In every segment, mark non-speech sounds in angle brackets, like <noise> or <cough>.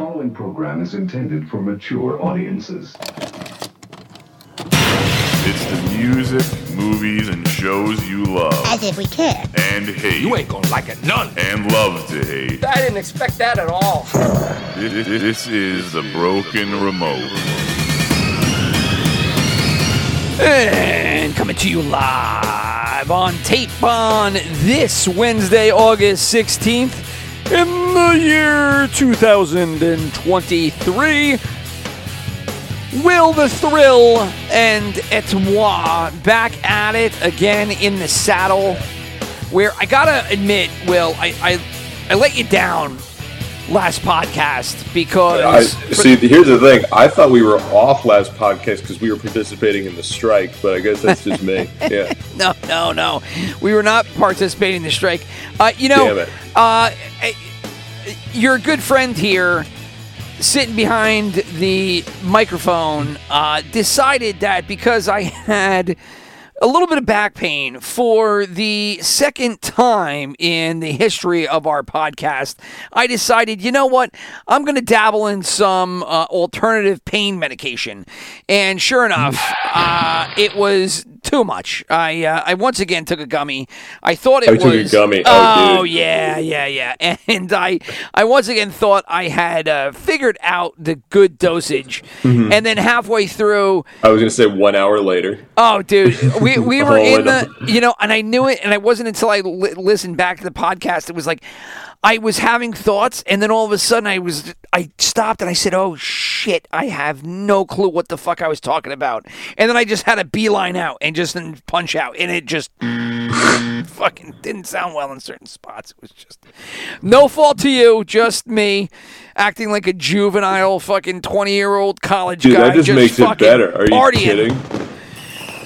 following program is intended for mature audiences. It's the music, movies, and shows you love As if we care. and hate You ain't gonna like it none. and love to hate. I didn't expect that at all. This, this is the Broken Remote. And coming to you live on tape on this Wednesday, August 16th, in the year 2023. Will the Thrill and Etoile back at it again in the saddle. Where I gotta admit, Will, I, I, I let you down last podcast because. I, see, here's the thing. I thought we were off last podcast because we were participating in the strike, but I guess that's just me. <laughs> Yeah. no, no, no. We were not participating in the strike. Uh, you know. Uh, eh, your good friend here, sitting behind the microphone, uh, decided that because I <laughs> had a little bit of back pain for the second time in the history of our podcast, I decided, you know what? I'm going to dabble in some uh, alternative pain medication. And sure enough, uh, it was too much. I uh, I once again took a gummy. I thought it Oh, was took a gummy. Oh, Oh, yeah, yeah, yeah. <laughs> And I I once again thought I had uh, figured out the good dosage, Mm-hmm. and then halfway through, I was going to say one hour later. Oh, dude, <laughs> we we were Oh, in the you know, and I knew it, and it wasn't until I li- listened back to the podcast. It was like I was having thoughts, and then all of a sudden I was I stopped and I said, "Oh shit, I have no clue what the fuck I was talking about," and then I just had a beeline out and just punch out, and it just <laughs> fucking didn't sound well in certain spots. It was just no fault to you, just me acting like a juvenile fucking twenty year old college Dude, guy. that just, makes it better. Are you partying kidding?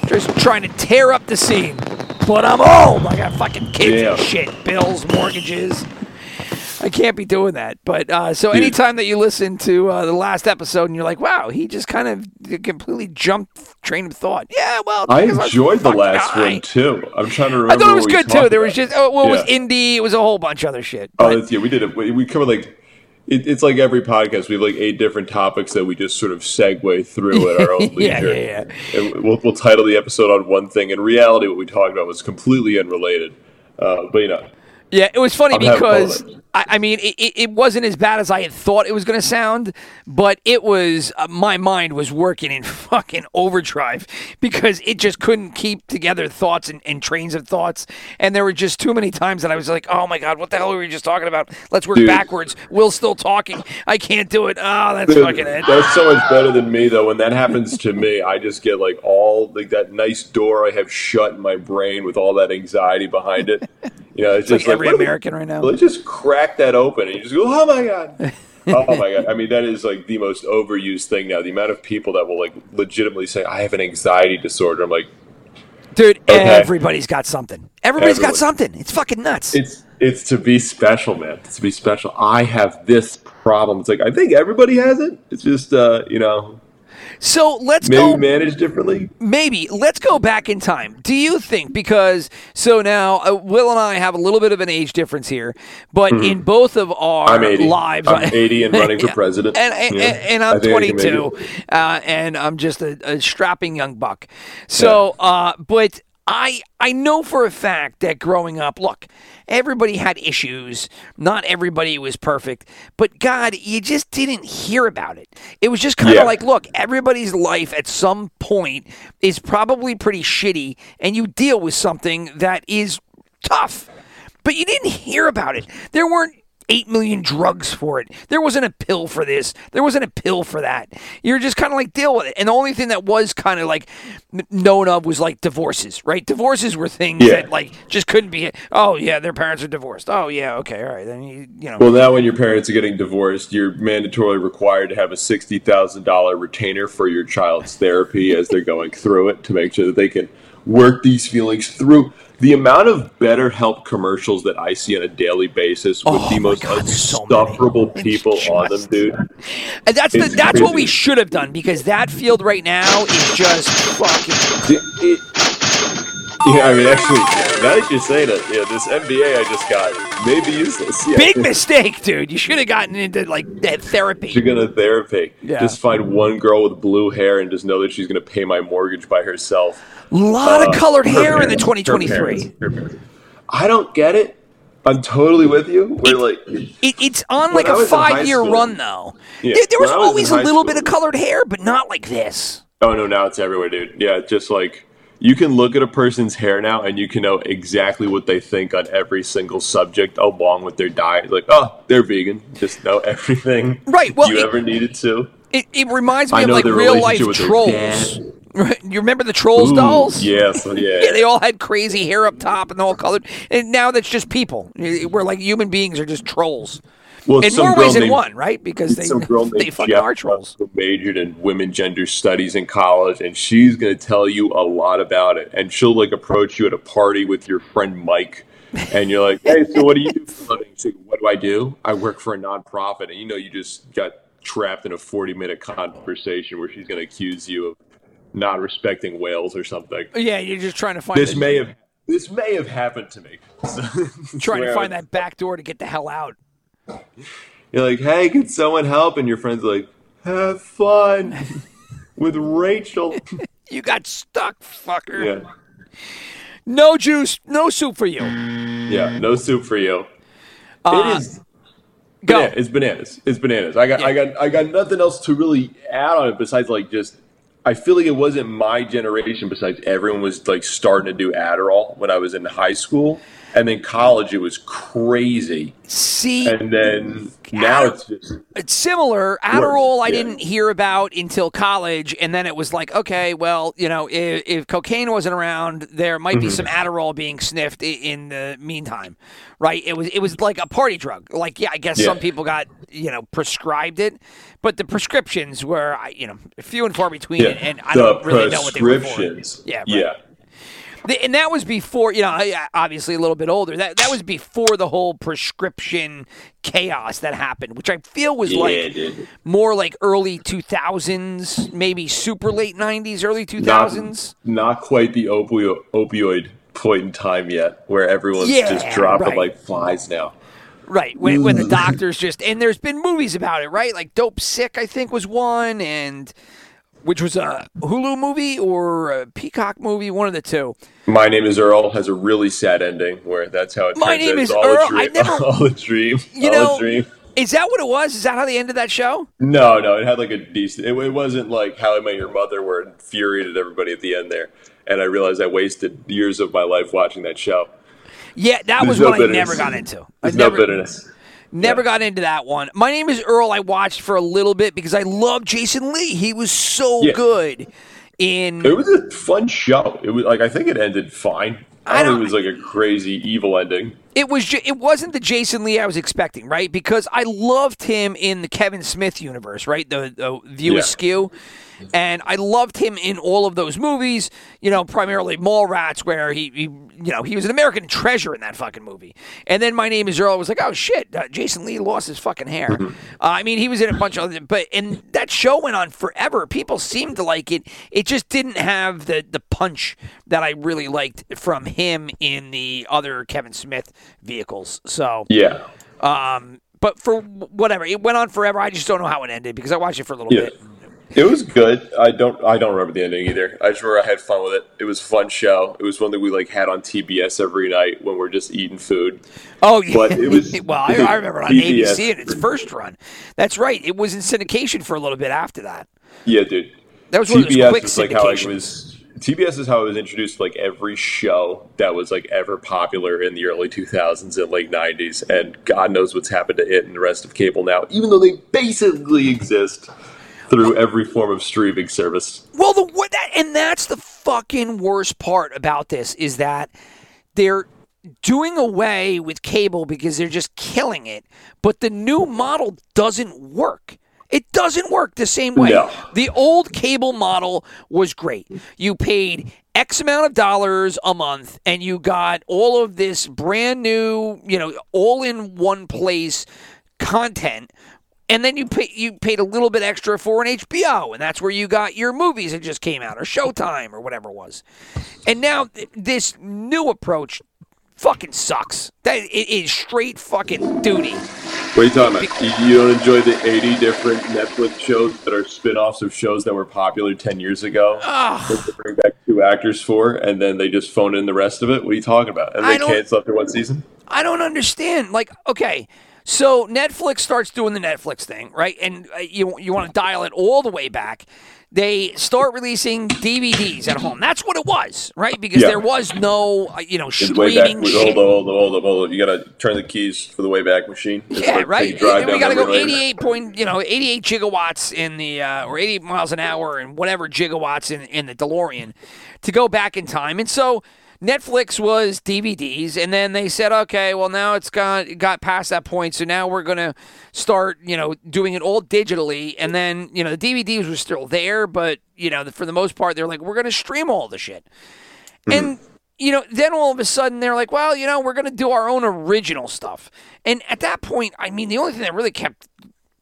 just trying to tear up the scene. But I'm old. I got fucking kids and shit, bills, mortgages. I can't be doing that. But uh, so anytime that you listen to uh, the last episode and you're like, wow, he just kind of completely jumped train of thought. Yeah, well, I enjoyed the last high. one, too. I'm trying to remember. I thought it was good too. There was just oh, well, it was Yeah. indie. It was a whole bunch of other shit. Oh, But- that's, yeah, we did it. We, we covered like it, it's like every podcast. We have like eight different topics that we just sort of segue through at our own <laughs> Yeah, leisure. yeah, And we'll, we'll title the episode on one thing. In reality, what we talked about was completely unrelated. Uh, but you know, Yeah, it was funny I'm because I, I mean it, it, wasn't as bad as I had thought it was going to sound, but it was uh, my mind was working in <laughs> fucking overdrive because it just couldn't keep together thoughts and, and trains of thoughts, and there were just too many times that I was like, oh my god, what the hell were we just talking about? Let's work Dude. backwards. Will's still talking. I can't do it. Oh, that's Dude, fucking it. that's so much better than me though. When that happens to me, I just get like all like that nice door I have shut in my brain with all that anxiety behind it. You know, it's, It's just like, every what do we- American right now. Let's just crack that open and you just go, oh my god. <laughs> oh my god! I mean, that is like the most overused thing now. The amount of people that will like legitimately say, "I have an anxiety disorder." I'm like, Dude, Okay. everybody's got something. Everybody's got something. It's fucking nuts. it's it's to be special, man. It's to be special. I have this problem. It's like I think everybody has it. It's just uh, you know so let's maybe go. managed differently. maybe let's go back in time. Do you think because so now uh, Will and I have a little bit of an age difference here, but in both of our Mm-hmm. I'm 80. lives, I'm 80 and running for <laughs> president. and and, Yeah. and, and I'm think I can make 22, uh, and I'm just a, a strapping young buck. So, uh, but. I I know for a fact that growing up, look, everybody had issues. Not everybody was perfect, but God, you just didn't hear about it. It was just kind of Yeah. like, look, everybody's life at some point is probably pretty shitty, and you deal with something that is tough. But you didn't hear about it. There weren't 8 million drugs for it. There wasn't a pill for this. There wasn't a pill for that. You're just kind of like deal with it. And the only thing that was kind of like known of was like divorces, right? Divorces were things Yeah. that like just couldn't be. Oh yeah, their parents are divorced. Oh yeah, okay, all right. Then you you know. Well, now when your parents are getting divorced, you're mandatorily required to have a sixty thousand dollar retainer for your child's therapy as they're going through it to make sure that they can work these feelings through. The amount of BetterHelp commercials that I see on a daily basis with Oh the most God, insufferable It's people on them, dude. and that's the, that's what we should have done because that field right now is just fucking. It- it- <laughs> Yeah, I mean, actually, now that you're saying it, yeah, this MBA I just got may be useless. Yeah. Big mistake, dude. You should have gotten into like that therapy. You're gonna therapy. Yeah. Just find one girl with blue hair and just know that she's gonna pay my mortgage by herself. A lot Uh, of colored her hair in the parents- her 2023. parents- her parents. I don't get it. I'm totally with you. We're like, It, it's on like I a was in high five year school- run though. Yeah, There, there was was always a little school- bit of colored hair, but not like this. oh no, now it's everywhere, dude. Yeah, just like you can look at a person's hair now and you can know exactly what they think on every single subject along with their diet. Like, oh, they're vegan. Just know everything Right, well, you it- ever needed to. It, it reminds me I of like real life relationship with their trolls. Right? You remember the trolls Ooh, dolls? Yes, oh, <laughs> yeah. Yeah, they all had crazy hair up top and all colored. And now that's just people. We're like human beings are just trolls. Well, In some more ways than one, right? Because they some girl <laughs> they named fucking Jeff are trolls. who majored in women gender studies in college, and she's going to tell you a lot about it. And she'll like approach you at a party with your friend Mike, and you're like, "Hey, so what do you do for a living?" She's like, "What do I do? I work for a nonprofit." And you know, you just got trapped in a 40 minute conversation where she's going to accuse you of not respecting whales or something. Yeah, you're just trying to find This may have this may have happened to me. <laughs> trying to find that back door to get the hell out. You're like, hey, can someone help? And your friend's like, have fun with Rachel. <laughs> You got stuck, fucker. yeah, No juice, no soup for you. yeah, no soup for you. Uh, it is. Go. It's bananas. It's bananas. I got, I got, I got nothing else to really add on it besides like just. I feel like it wasn't my generation. Besides, everyone was like starting to do Adderall when I was in high school, and then college. It was crazy, See, and then now it's just it's similar. Adderall, I yeah. didn't hear about until college, and then it was like, okay, well, you know, if, if cocaine wasn't around, there might be Mm-hmm. some Adderall being sniffed in the meantime, right? It was it was like a party drug. Like, yeah, I guess Yeah. some people got you know prescribed it, but the prescriptions were you know few and far between, yeah. and I don't really know what they were for. prescriptions. Yeah, right. yeah. The- And that was before, you know, obviously a little bit older. That that was before the whole prescription chaos that happened, which I feel was Yeah, like dude. more like early 2000s, maybe super late 90s, early 2000s. Not, not quite the opioid, opioid point in time yet, where everyone's Yeah, just dropping right. like flies now. Right. When, when the mm. doctors just, and there's been movies about it, right? Like Dopesick, I think, was one, and which was a Hulu movie or a Peacock movie, one of the two. My name is Earl has a really sad ending where that's how it My name out. is all a Earl. dream- I never- <laughs> all a dream. You all know, a dream. is that what it was? Is that how they ended that show? No, no, it had like a decent. It, it wasn't like How I Met Your Mother, where it infuriated everybody at the end there. And I realized I wasted years of my life watching that show. Yeah, that There's was no one I never got into. I There's never, no bitterness. Never Yeah. got into that one. My name is Earl. I watched for a little bit because I love Jason Lee. He was so Yeah. good in. It was a fun show. It was like I think it ended fine. I I don't don't- think it was like a crazy evil ending. It was. Ju- it wasn't the Jason Lee I was expecting, right? Because I loved him in the Kevin Smith universe, right? The, the View Yeah. Askew, and I loved him in all of those movies. You know, primarily Mallrats, where he, he, you know, he was an American treasure in that fucking movie. And then My Name Is Earl was like, oh shit, uh, Jason Lee lost his fucking hair. uh, I mean, he was in a bunch of other, but and that show went on forever. People seemed to like it. It just didn't have the the punch that I really liked from him in the other Kevin Smith vehicles. So, Yeah. um, but for whatever, it went on forever. I just don't know how it ended because I watched it for a little Yeah. bit. It was good. I don't I don't remember the ending either. I just remember I had fun with it. It was a fun show. It was one that we like had on TBS every night when we're just eating food. Oh yeah. But it was- <laughs> well, I, I remember it on. ABC in its first run. That's right. It was in syndication for a little bit after that. Yeah, dude. That was one of those TBS quick is like how I syndications. was TBS is how I was introduced to like every show that was like ever popular in the early 2000s and late 90s and God knows what's happened to it and the rest of cable now even though they basically exist through every form of streaming service. Well, the what that and that's the fucking worst part about this is that they're doing away with cable because they're just killing it, but the new model doesn't work. It doesn't work the same way. No. The old cable model was great. You paid X amount of dollars a month and you got all of this brand new, you know, all in one place content and then you pay, you paid a little bit extra for an HBO, and that's where you got your movies that just came out, or Showtime, or whatever it was. And now th- this new approach fucking sucks. That it is straight fucking duty. What are you talking about? You, you don't enjoy the 80 different Netflix shows that are spin offs of shows that were popular 10 years ago? Ah. That they bring back two actors for, and then they just phone in the rest of it? What are you talking about? And they cancel after one season? I don't understand. Like, okay, so Netflix starts doing the Netflix thing, right? And uh, you you want to dial it all the way back. They start releasing DVDs at home. That's what it was, right? Because Yeah. there was no, uh, you know, It's way back. Hold on, hold on, hold on, hold on. You gotta turn the keys for the way back machine. It's Yeah, like right. And we got to go memory 88 point, you know, 88 gigawatts in the uh, or 80 miles an hour and whatever gigawatts in in the DeLorean to go back in time. And so Netflix was DVDs, and then they said, okay, well now it's got got past that point, so now we're gonna start, you know, doing it all digitally. And then you know the DVDs were still there, but you know for the most part they're like, we're gonna stream all the shit. Mm-hmm. And you know, then all of a sudden they're like, well, you know, we're going to do our own original stuff. And at that point, I mean, the only thing that really kept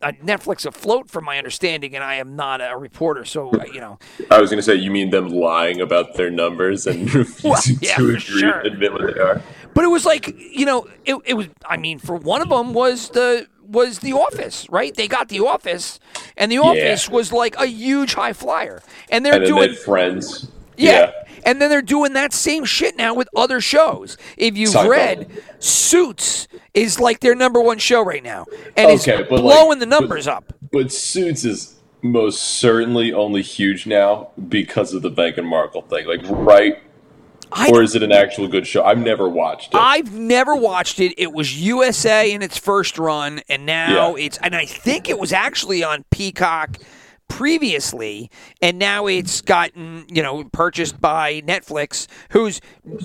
uh, Netflix afloat, from my understanding, and I am not a reporter, so uh, you know, I was gonna say, you mean them lying about their numbers and <laughs> refusing yeah, to agree sure. admit what they are? but it was like, you know, it, it was. I mean, for one of them was the was the Office, right? They got the Office, and the Office was like a huge high flyer, and they're And doing friends. Yeah. And then they're doing that same shit now with other shows. If you've Seinfeld. read, Suits is like their number one show right now, and Okay, it's but, like, blowing the but- numbers up. But Suits is most certainly only huge now because of the Meghan Markle thing. Like, right? I, Or is it an actual good show? I've never watched it. I've never watched it. It was USA in its first run, and now Yeah. it's and I think it was actually on Peacock previously, and now it's gotten you know purchased by Netflix, who's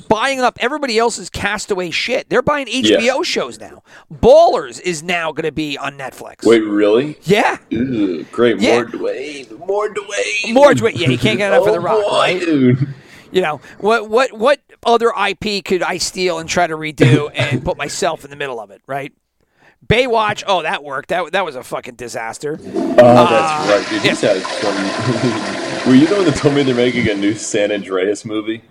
buying up everybody else's castaway shit. They're buying HBO shows now. Ballers is now going to be on Netflix. Wait, really? Yeah. Ugh, great. Yeah. More Dwayne. More Dwayne. More Dwayne. Yeah, you can't get enough of <laughs> oh, The Rock, boy, right? dude. You know what? What? What other IP could I steal and try to redo <laughs> and put myself in the middle of it? Right? Baywatch. Oh, that worked. That that was a fucking disaster. Oh, that's right, dude. Some. <laughs> Were you the one that told me they're making a new San Andreas movie?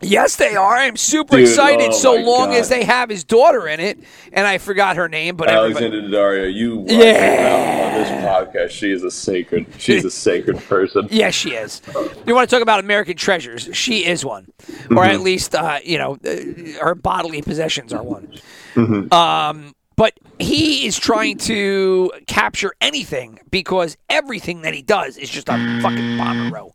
Yes, they are. I'm super Dude, excited. oh so long God. as they have his daughter in it, and I forgot her name, but everybody, Alexandra Daddario, you Yeah. on this podcast. She is a sacred. She's a sacred person. <laughs> Yes, she is. You want to talk about American treasures? She is one, or Mm-hmm. at least uh, you know uh, her bodily possessions are one. Mm-hmm. Um, but he is trying to capture anything because everything that he does is just a fucking bomber row.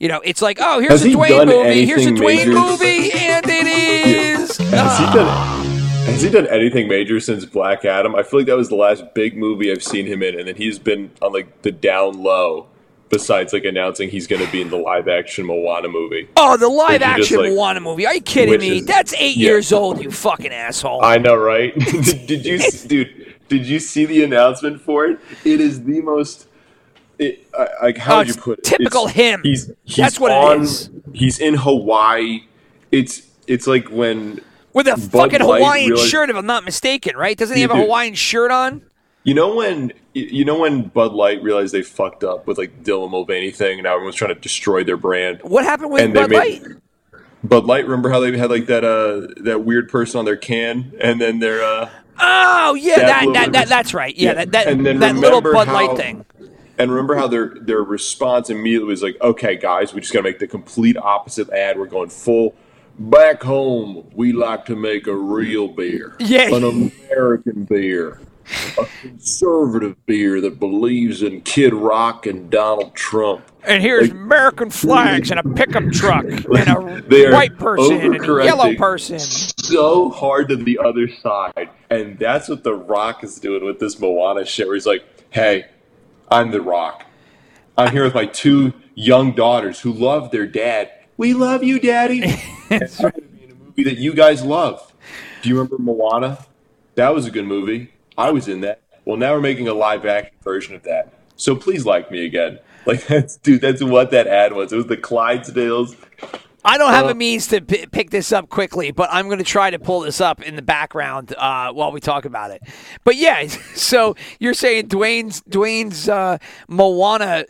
You know, it's like, oh, here's Has a he Dwayne done movie. Here's a anything Dwayne major? movie, and it <laughs> is. Has he Ah. done? Has he done anything major since Black Adam? I feel like that was the last big movie I've seen him in, and then he's been on like the down low. Besides, like announcing he's going to be in the live action Moana movie. Oh, the live you just, action like- Moana movie. Are you kidding me? is- That's eight yeah. years old, you fucking asshole. I know, right? <laughs> did, did you, <laughs> dude? Did you see the announcement for it? It is the most. It, like how Oh, would you put it? typical It's- him. He's, he's That's what it on, is. He's in Hawaii. It's it's like when With a Bud fucking Light Hawaiian realized- shirt, if I'm not mistaken, right? Doesn't he have a. Hawaiian shirt on? you know when you know when Bud Light realized they fucked up with like Dylan Mulvaney thing, and now everyone's trying to destroy their brand. What happened with And Bud Light? Bud Light, remember how they had like that uh that weird person on their can, and then their uh Oh yeah, That that, that, that that's right. Yeah, Yeah, that that, and then that little Bud how- Light thing. And remember how their their response immediately was like, "Okay, guys, we just got to make the complete opposite ad. We're going full. Back home, we like to make a real beer, Yeah. an American beer, a conservative beer that believes in Kid Rock and Donald Trump." And here's American flags and a pickup truck <laughs> and a white person and a yellow person. so hard to the other side. And that's what The Rock is doing with this Moana shit, where he's like, hey, I'm The Rock. I'm here with my two young daughters who love their dad. We love you, Daddy. <laughs> and I'm going to be in a movie that you guys love. Do you remember Moana? That was a good movie. I was in that. Well, now we're making a live action version of that. So please like me again. Like <laughs> that's dude, that's what that ad was. It was the Clydesdales. I don't have Uh, a means to p- pick this up quickly, but I'm going to try to pull this up in the background uh, while we talk about it. But yeah, <laughs> so you're saying Dwayne's Dwayne's uh, Moana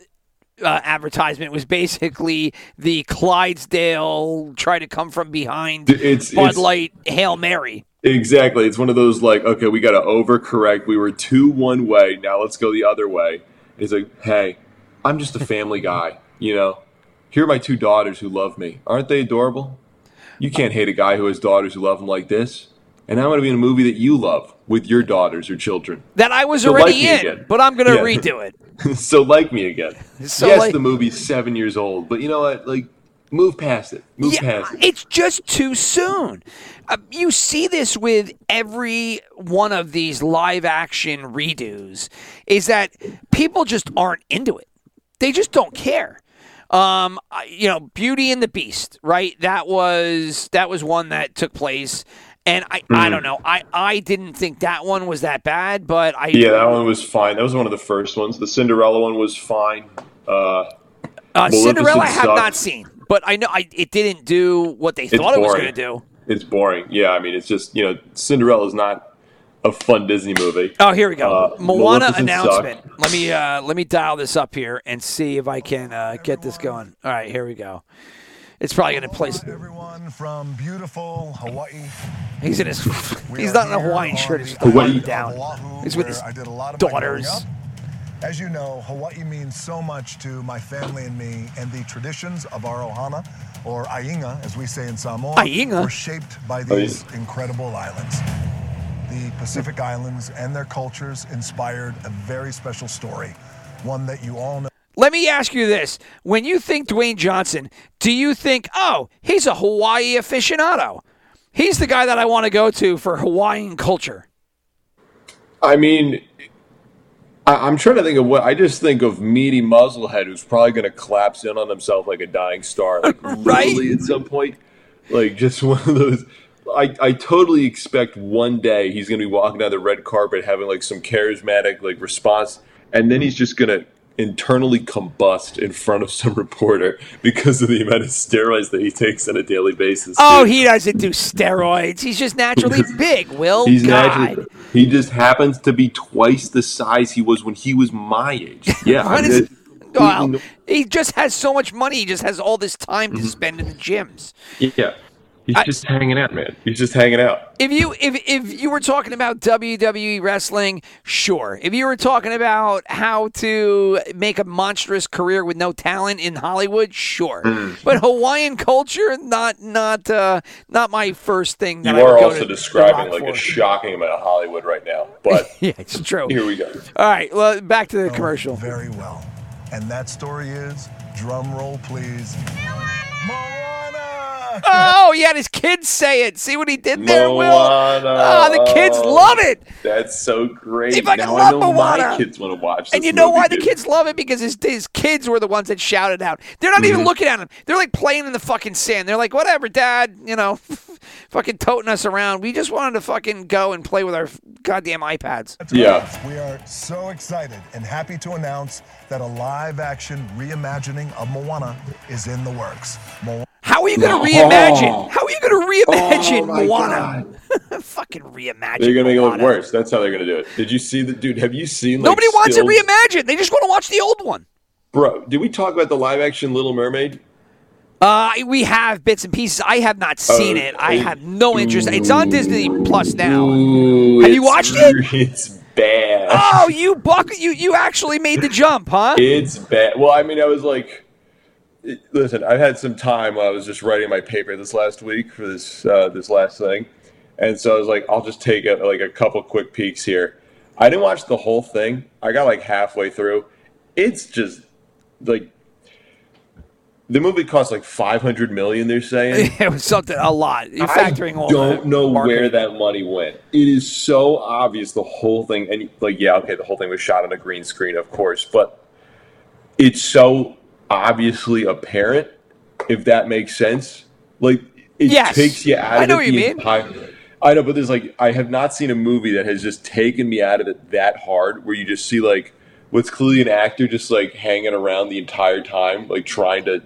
uh, advertisement was basically the Clydesdale try to come from behind It's- Bud it's- Light Hail Mary. Exactly. It's one of those like, okay, we got to overcorrect. We were two one way. Now let's go the other way. It's like, hey, I'm just a family <laughs> guy. You know, here are my two daughters who love me. Aren't they adorable? You can't hate a guy who has daughters who love him like this. And I'm going to be in a movie that you love with your daughters or children. That I was So already like in, again. but I'm going to Yeah. redo it. <laughs> so like me again. <laughs> So yes, like- the movie's seven years old, but you know what? Like, move past it. Move past it. It's just too soon. Uh, you see this with every one of these live action redos is that people just aren't into it. They just don't care. Um, you know, Beauty and the Beast, right? That was that was one that took place. And I, Hmm. I don't know. I, I didn't think that one was that bad, but I Yeah, that one was fine. That was one of the first ones. The Cinderella one was fine. Uh, uh, Cinderella I have sucked. not seen, but I know I, it didn't do what they thought it was going to do. it's boring. Yeah, I mean, it's just you know, Cinderella's not a fun Disney movie. Oh, here we go. Uh, Moana Maleficent announcement. Let me uh, let me dial this up here and see if I can uh, get this going. All right, here we go. It's probably going to place. Everyone from beautiful Hawaii. He's in his. <laughs> He's not in a Hawaiian shirt. He's just Hawaii. down. Oahu, He's with his I did a lot of my daughters. Up. As you know, Hawaii means so much to my family and me, and the traditions of our ohana, or ainga, as we say in Samoa, Ainga? were shaped by these incredible islands. The Pacific Islands and their cultures inspired a very special story, one that you all know. Let me ask you this: When you think Dwayne Johnson, do you think, oh, he's a Hawaii aficionado? He's the guy that I want to go to for Hawaiian culture. I mean, I, I'm trying to think of what I just think of meaty muzzlehead who's probably going to collapse in on himself like a dying star, like <laughs> Right? at some point, like just <laughs> one of those. I, I totally expect one day he's going to be walking down the red carpet having like some charismatic like response, and then he's just going to internally combust in front of some <laughs> reporter because of the amount of steroids that he takes on a daily basis. Oh, he doesn't do steroids. He's just naturally big. Will He's God. naturally. He just happens to be twice the size he was when he was my age. <laughs> Yeah, I is- Well, he just has so much money. He just has all this time Mm-hmm. to spend in the gyms. yeah. He's I- just hanging out, man. He's just hanging out. If you if if you were talking about WWE wrestling, sure. If you were talking about how to make a monstrous career with no talent in Hollywood, sure. Mm. But Hawaiian culture, not not uh, not my first thing. That You I are also to describing Rock like a shocking amount of Hollywood right now. <laughs> But yeah, it's true. here we go. All right, well, back to the know commercial. very well. And that story is, drum roll please, Moana! <laughs> Oh, he had his kids say it. See what he did there, Will? Ah, the kids Oh, love it. That's so great. Fucking now I know Moana. my kids want to watch. And you know why the kids love it? Because his, his kids were the ones that shouted out. They're not Mm-hmm. even looking at him. They're like playing in the fucking sand. They're like, whatever, dad, you know, <laughs> fucking toting us around. We just wanted to fucking go and play with our goddamn iPads. Yeah. We are so excited and happy to announce that a live action reimagining of Moana is in the works. Mo- How are you going to reimagine? Oh. How are you going to reimagine Oh, Moana? <laughs> fucking reimagine. They're gonna make it look worse. That's how they're gonna do it. Did you see the dude? Have you seen? Like, Nobody wants it stills- reimagined. They just want to watch the old one. Bro, did we talk about the live action Little Mermaid? Uh, we have bits and pieces. I have not seen it. I I- have no interest. It's on Disney Plus now. Ooh, Have you watched it? <laughs> It's bad. Oh, you buck! You you actually made the jump, huh? It's bad. Well, I mean, I was like, listen, I've had some time while I was just writing my paper this last week for this uh, this last thing, and so I was like, I'll just take a, like a couple quick peeks here. I didn't watch the whole thing. I got like halfway through. It's just like the movie cost like five hundred million. They're saying. <laughs> it was something a lot. You're factoring I all. don't know marketing. where that money went. It is so obvious the whole thing, and like, yeah, okay, the whole thing was shot on a green screen, of course, but it's so obviously apparent. If that makes sense, like it Yes. takes you out I of know it what you mean. entire- I know, but there's like I have not seen a movie that has just taken me out of it that hard, where you just see like what's clearly an actor just like hanging around the entire time, like trying to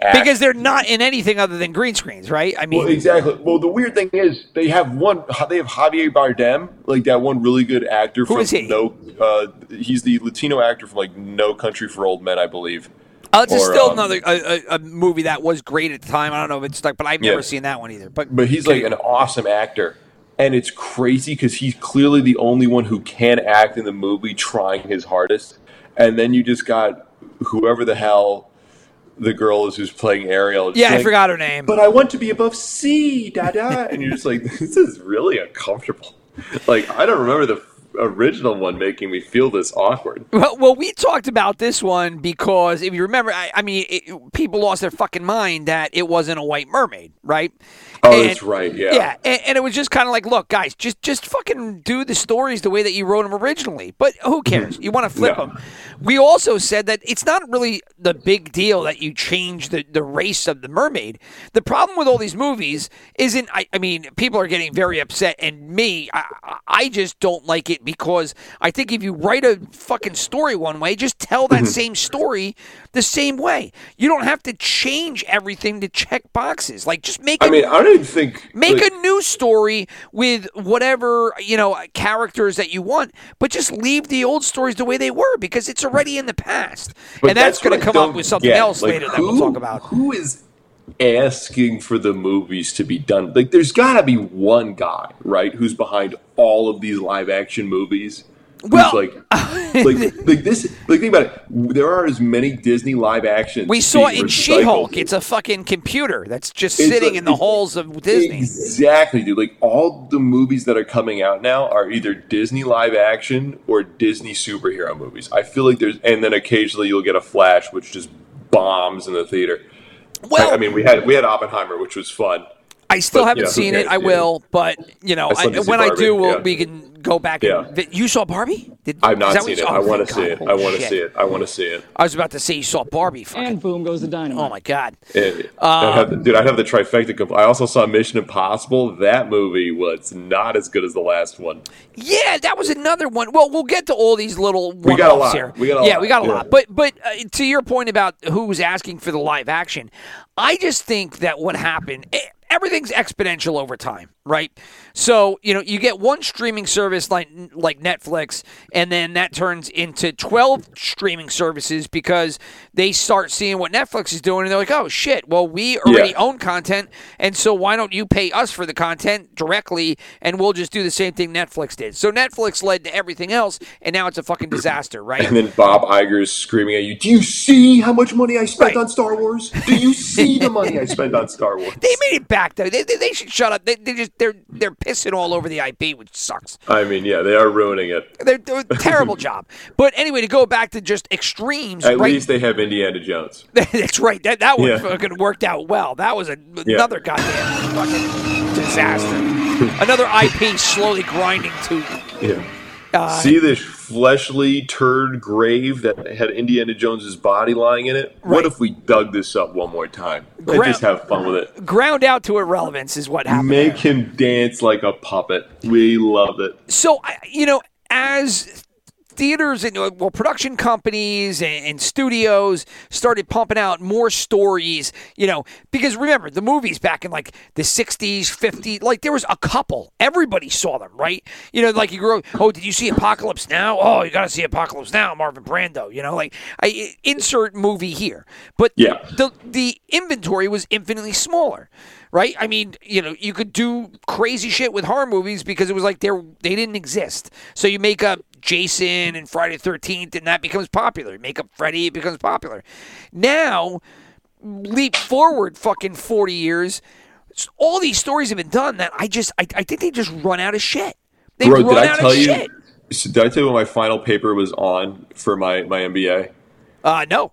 act. because they're not in anything other than green screens, right? I mean, Well, exactly. Well, the weird thing is they have one. They have Javier Bardem, like that one really good actor Who from is he? No. Uh, he's the Latino actor from like No Country for Old Men, I believe. uh, it's or, still um, another a, a, a movie that was great at the time. I don't know if it's stuck, but I've Yeah. never seen that one either. But But he's like an awesome actor, and it's crazy because he's clearly the only one who can act in the movie, trying his hardest. And then you just got whoever the hell the girl is who's playing Ariel. Yeah, I forgot her name. But I want to be above C, da da. And you're just like, this is really uncomfortable. Like I don't remember the original one making me feel this awkward. Well, well, we talked about this one because if you remember, I, I mean, it, people lost their fucking mind that it wasn't a white mermaid, right? Oh, And- that's right. Yeah. Yeah, and, and it was just kind of like, look, guys, just just fucking do the stories the way that you wrote them originally. But who mm-hmm. cares? You want to flip No. them. We also said that it's not really the big deal that you change the, the race of the mermaid. The problem with all these movies isn't, I, I mean, people are getting very upset, and me, I, I- I just don't like it because I think if you write a fucking story one way, just tell Mm-hmm. that same story the same way. You don't have to change everything to check boxes. Like, just make I mean, I don't think Make like, a new story with whatever you know characters that you want, but just leave the old stories the way they were because it's already in the past, and that's, what going to come up with something get. else Like, later that we'll talk about. Who is asking for the movies to be done? Like, there's got to be one guy, right, who's behind all of these live action movies. Well- like, <laughs> like, like this. Like, think about it. There are as many Disney live action. We saw in. She-Hulk, it's a fucking computer that's just It's sitting like- in the halls of Disney. Exactly, dude. Like all the movies that are coming out now are either Disney live action or Disney superhero movies. I feel like there's, and then occasionally you'll get a Flash, which just bombs in the theater. Well, I, I mean, we had we had Oppenheimer, which was fun. I still but, haven't you know, seen it. I will, but you know, I I, need to when I do, we'll, yeah. we can go back. Yeah. And, you saw Barbie? Did, I've is not that what seen you it. saw? I Oh, want to see it. I want to see it. I want to see it. I was about to say you saw Barbie. Fucking, And boom goes the dynamite. oh my god. It- Uh, I'd have the- dude, I'd have the trifecta. compl- I also saw Mission Impossible. That movie was not as good as the last one. Yeah, that was another one. Well, we'll get to all these little We got a lot. here. We got a yeah, lot. we got a Yeah. lot. But but uh, to your point about who's asking for the live action, I just think that what happened. eh, Everything's exponential over time, right? So you know you get one streaming service like like Netflix, and then that turns into twelve streaming services because they start seeing what Netflix is doing, and they're like, "Oh shit! Well, we already Yeah. own content, and so why don't you pay us for the content directly, and we'll just do the same thing Netflix did." So Netflix led to everything else, and now it's a fucking disaster, right? And then Bob Iger's screaming at you, Do you see how much money I spent Right. on Star Wars? Do you see the money I spent on Star Wars? <laughs> They made it back though. They, they, they should shut up. They, they just they're they're pissing all over the IP, which sucks. I mean, yeah, they are ruining it. They're, a <laughs> terrible job. But anyway, to go back to just extremes, At right? least they have Indiana Jones. <laughs> That's right. That that one Yeah. fucking worked out well. That was a, another goddamn fucking disaster. <laughs> another IP slowly grinding to. Yeah. Uh, See this fleshly turd grave that had Indiana Jones's body lying in it? Right. What if we dug this up one more time and Gra- just have fun with it? ground out to irrelevance is what happened. Make there. him dance like a puppet. We love it. So you know, as theaters and uh, well, production companies and, and studios started pumping out more stories, you know, because remember the movies back in like the '60s, '50s, like there was a couple. Everybody saw them, right? You know, like you grew. up, Oh, did you see Apocalypse Now? Oh, you got to see Apocalypse Now, Marlon Brando. You know, like I insert movie here, but Yeah. the the inventory was infinitely smaller, right? I mean, you know, you could do crazy shit with horror movies because it was like they they didn't exist. So you make up Jason and Friday the Thirteenth, and that becomes popular. Make up Freddy, it becomes popular. Now, leap forward, fucking forty years. All these stories have been done that I just I, I think they just run out of shit. They Bro, run did I out tell of you? shit. Did I tell you what my final paper was on for my, my MBA? Uh, no.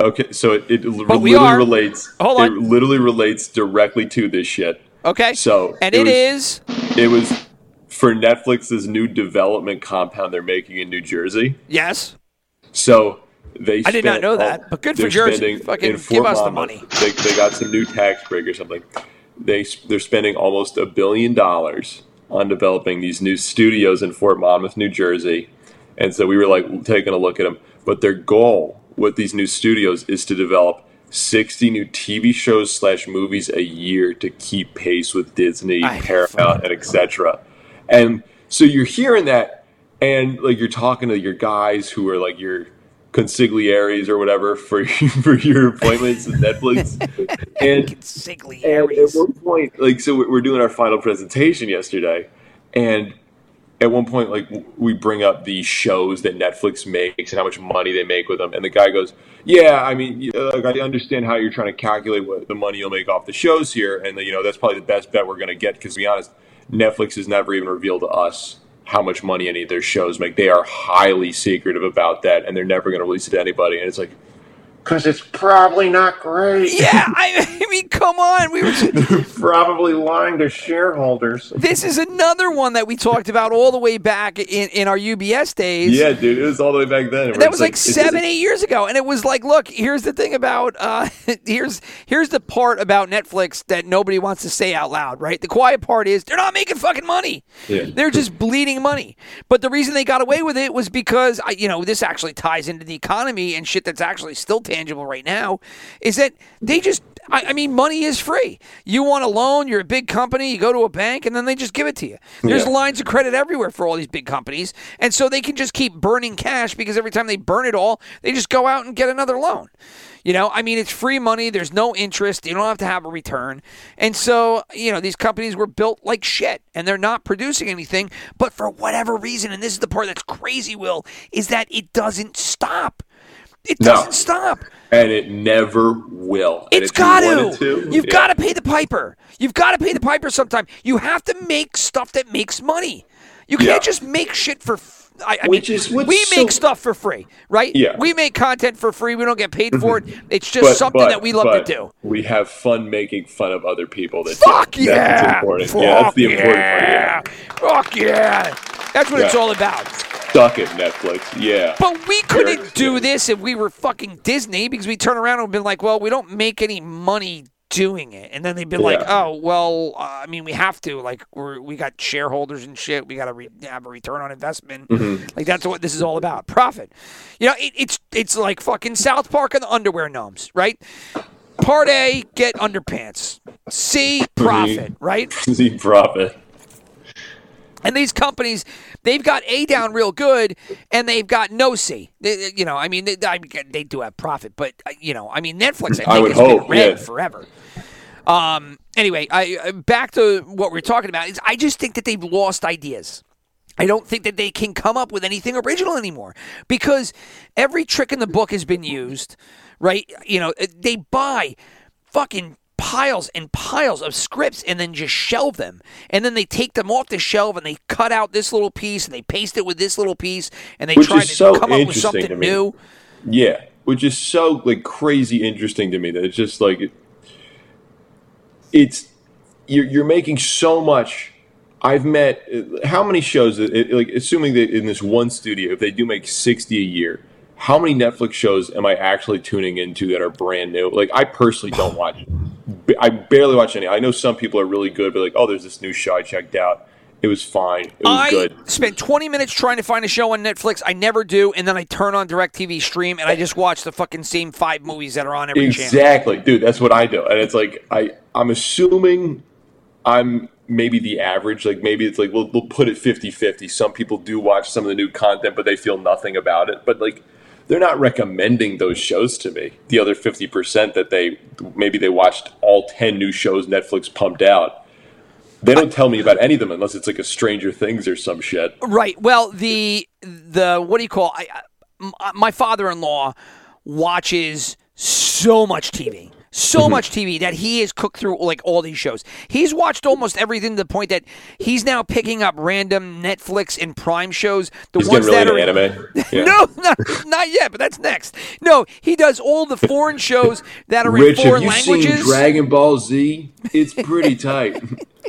Okay, so it, it l- But we literally are- relates. Hold on. It literally relates directly to this shit. Okay. So and it it was- is It was for Netflix's new development compound they're making in New Jersey. yes. So they. I did not know all- that, but good for Jersey. Fucking give us the money. They, they got some new tax break or something. They they're spending almost a billion dollars on developing these new studios in Fort Monmouth, New Jersey, and so we were like taking a look at them. But their goal with these new studios is to develop 60 new TV shows slash movies a year to keep pace with Disney, I- Paramount, and etc. And so you're hearing that, and like you're talking to your guys who are like your consiglieres or whatever for <laughs> for your appointments at Netflix, <laughs> and Sickly and at one point, like, so we- we're doing our final presentation yesterday, and at one point, like, we bring up the shows that Netflix makes and how much money they make with them, and the guy goes, "Yeah, I mean, uh, like, I understand how you're trying to calculate what the money you'll make off the shows here, and you know that's probably the best bet we're going to get because, to be honest, Netflix has never even revealed to us." How much money any of their shows make? They are highly secretive about that, and they're never going to release it to anybody. And it's like, because it's probably not great. Yeah, I, <laughs> I mean, come on. We were. <laughs> <laughs> probably lying to shareholders. This is another one that we talked about all the way back in, in our UBS days. Yeah, dude, it was all the way back then. That was like it's- seven, eight years ago, and it was like, look, here's the thing about uh, here's here's the part about Netflix that nobody wants to say out loud, right? The quiet part is they're not making fucking money. Yeah. They're just bleeding money. But the reason they got away with it was because I, you know this actually ties into the economy and shit that's actually still tangible right now, is that they just. I, I mean, money is free. You want a loan, you're a big company, you go to a bank, and then they just give it to you. There's Yeah. lines of credit everywhere for all these big companies, and so they can just keep burning cash because every time they burn it all, they just go out and get another loan. You know, I mean, it's free money. There's no interest. You don't have to have a return. And so, you know, these companies were built like shit and they're not producing anything. But for whatever reason, and this is the part that's crazy, Will, is that it doesn't stop. It No. doesn't stop. and it never will. It's got to. to, You've yeah. got to pay the piper. You've got to pay the piper sometime. You have to make stuff that makes money. You can't Yeah. just make shit for. I Which mean, is- we is make so- stuff for free, right? Yeah. We make content for free. We don't get paid for it. Mm-hmm. It's just But- something but- that we love to do. We have fun making fun of other people. That Fuck do. yeah! That's important. Fuck yeah, that's the important part. Yeah. Fuck yeah! That's what it's all about. Stuck at Netflix. Yeah. But we couldn't Sure. do this if we were fucking Disney because we turn around and been like, well, we don't make any money doing it, and then they've been like, oh, well, uh, I mean, we have to. Like, we're we got shareholders and shit. We got to re- have a return on investment. Mm-hmm. Like that's what this is all about, profit. You know, it, it's it's like fucking South Park and the underwear gnomes, right? Part A, get underpants. C, profit, right? <laughs> C, profit. And these companies, they've got A down real good, and they've got no C. They, you know, I mean, they, I they do have profit, but uh, you know, I mean, Netflix, I think, I would has been hope, red yeah. forever. Um. Anyway, I uh, back to what we're talking about is I just think that they've lost ideas. I don't think that they can come up with anything original anymore because every trick in the book has been used, right? You know, they buy fucking piles and piles of scripts and then just shelve them. And then they take them off the shelf and they cut out this little piece and they paste it with this little piece and they Which try to so come up with something to me. new. Yeah, which is so like crazy interesting to me that it's just like it's you're you're making so much. I've met uh, how many shows that it, like assuming that in this one studio if they do make 60 a year, how many Netflix shows am I actually tuning into that are brand new? Like I personally don't watch I barely watch any. I know some people are really good but like oh there's this new show I checked out. It was fine. It was I good. spent 20 minutes trying to find a show on Netflix. I never do, and then I turn on DirecTV Stream and I just watch the fucking same five movies that are on every channel. Exactly, dude. That's what I do, and it's like I I'm assuming I'm maybe the average. Like maybe it's like we'll we'll put it 50-50. Some people do watch some of the new content, but they feel nothing about it. But like they're not recommending those shows to me. The other fifty percent that they maybe they watched all ten new shows Netflix pumped out. They don't tell me about any of them unless it's like a Stranger Things or some shit. Right. Well, the the what do you call? I- my father-in-law watches so much TV. So Mm-hmm. much TV that he has cooked through like all these shows. He's watched almost everything to the point that he's now picking up random Netflix and Prime shows. The He's ones really that are anime. <laughs> Yeah. No, not, not yet, but that's next. No, he does all the foreign shows that are Rich, in have foreign you languages. seen Dragon Ball Z? It's pretty <laughs> tight.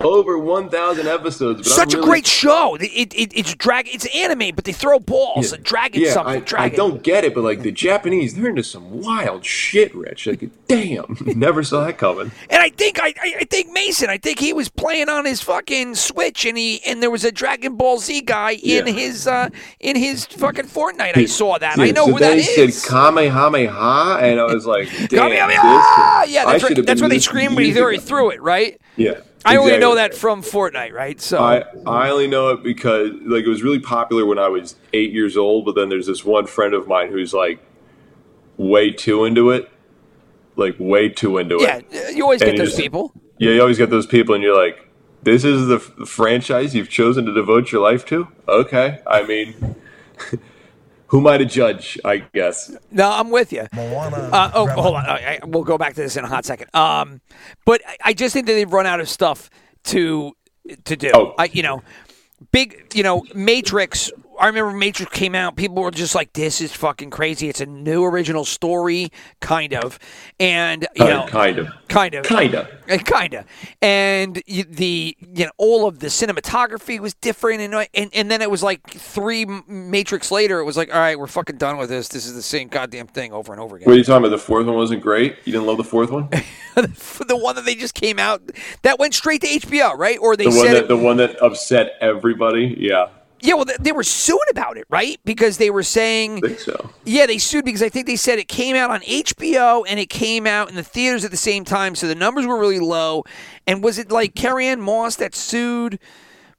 Over 1,000 episodes. But Such I'm a great show. It, it, it's drag. It's anime, but they throw balls. Yeah, Dragon yeah, something. I, I don't get it, but like the Japanese, they're into some wild shit, Rich. Like, damn, <laughs> never saw that coming. And I think I, I, I think Mason. I think he was playing on his fucking Switch, and he and there was a Dragon Ball Z guy in Yeah. his uh in his fucking Fortnite. I saw that. I know so who then that he is. said Kamehameha, and I was like, damn, Kamehameha! this- Yeah, that's right. That's what they scream when he years already ago. threw it, right? Yeah. I only know that from Fortnite, right? So I, I only know it because like it was really popular when I was eight years old, but then there's this one friend of mine who's like way too into it. Like way too into yeah, it. Yeah, you always And get those just- people. Yeah, you always get those people and you're like, This is the, f- the franchise you've chosen to devote your life to? Okay. I mean <laughs> who am I to judge, I guess. No, I'm with you. Moana. Uh, oh, Grandma- hold on. I, I, we'll go back to this in a hot second. Um, but I, I just think that they've run out of stuff to to do. Oh. I, you know, big. You know, Matrix. I remember Matrix came out. People were just like, "This is fucking crazy." It's a new original story, kind of, and you know, kind of. kind of, Kinda. Uh, kinda, and y- the you know all of the cinematography was different, and and, and then it was like three Matrix later, it was like, all right, we're fucking done with this. This is the same goddamn thing over and over again. What are you talking about? The fourth one wasn't great? You didn't love the fourth one? <laughs> The one that they just came out, that went straight to HBO, right? Or they The one said, that it, the one that upset everybody? Yeah. Yeah, well, they, they were suing about it, right? Because they were saying, I think so. yeah, they sued because I think they said it came out on HBO and it came out in the theaters at the same time, so the numbers were really low. And was it like Carrie-Anne Moss that sued?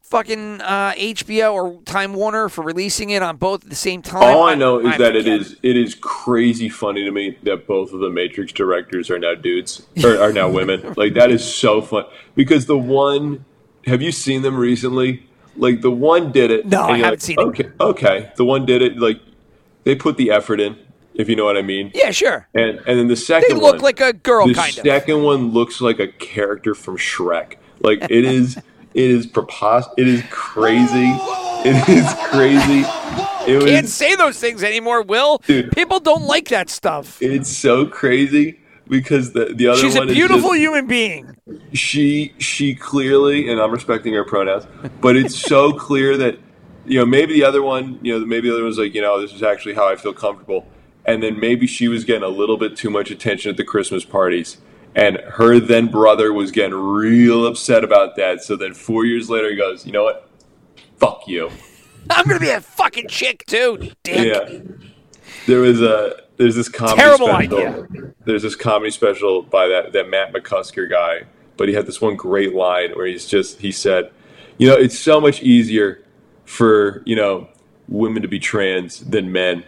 Fucking uh, HBO or Time Warner for releasing it on both at the same time. All I know is that it forget. is it is crazy funny to me that both of the Matrix directors are now dudes or are now women. <laughs> like that is so fun because the one have you seen them recently? Like the one did it. No, I haven't like, seen it. Okay, okay. The one did it. Like they put the effort in, if you know what I mean. Yeah, sure. And and then the second They look one, like a girl, the kind of. second one looks like a character from Shrek. Like it <laughs> is, it is preposterous. It is crazy. It is crazy. It was. Can't say those things anymore, Will. Dude. People don't like that stuff. It's so crazy because the the other She's a beautiful just- human being. she she clearly and I'm respecting her pronouns, but it's <laughs> so clear that you know maybe the other one you know maybe the other one's like you know this is actually how I feel comfortable, and then maybe she was getting a little bit too much attention at the Christmas parties, and her then brother was getting real upset about that. So then four years later he goes, you know what, fuck you. <laughs> I'm gonna be a fucking chick too, dick. Yeah. There was a there's this comedy Terrible special. idea. There's this comedy special by that that Matt McCusker guy, but he had this one great line where he's just he said, you know, it's so much easier for you know women to be trans than men.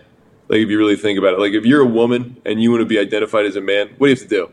Like if you really think about it, like if you're a woman and you want to be identified as a man, what do you have to do?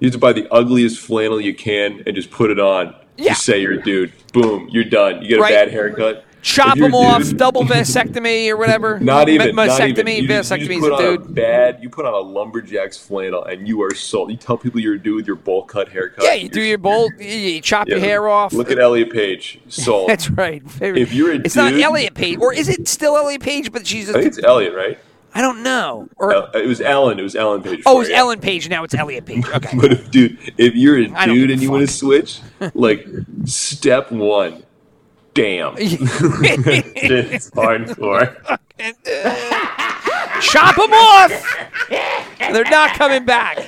You have to buy the ugliest flannel you can and just put it on. Yeah. Just say you're a dude. Boom, you're done. You get a Right. bad haircut. Chop them off, double <laughs> vasectomy or whatever. not even. Ma- not even. Vasectomy, You you vasectomy put on dude. a bad. You put on a lumberjack's flannel, and you are sold. You tell people you're a dude with your bowl cut haircut. Yeah, you do your bowl, you, you chop your hair off. Look at Elliot Page. Sold. <laughs> That's right. If you're a it's not Elliot Page, or is it still Elliot Page? But she's I think it's Elliot, right? I don't know. Or It was Ellen. It was Ellen Page. oh, before, it's yeah. Ellen Page now. It's Elliot Page. Okay. <laughs> But if, dude, if you're a dude and you want to switch, like step one, damn, <laughs> it's hardcore. chop them off. They're not coming back.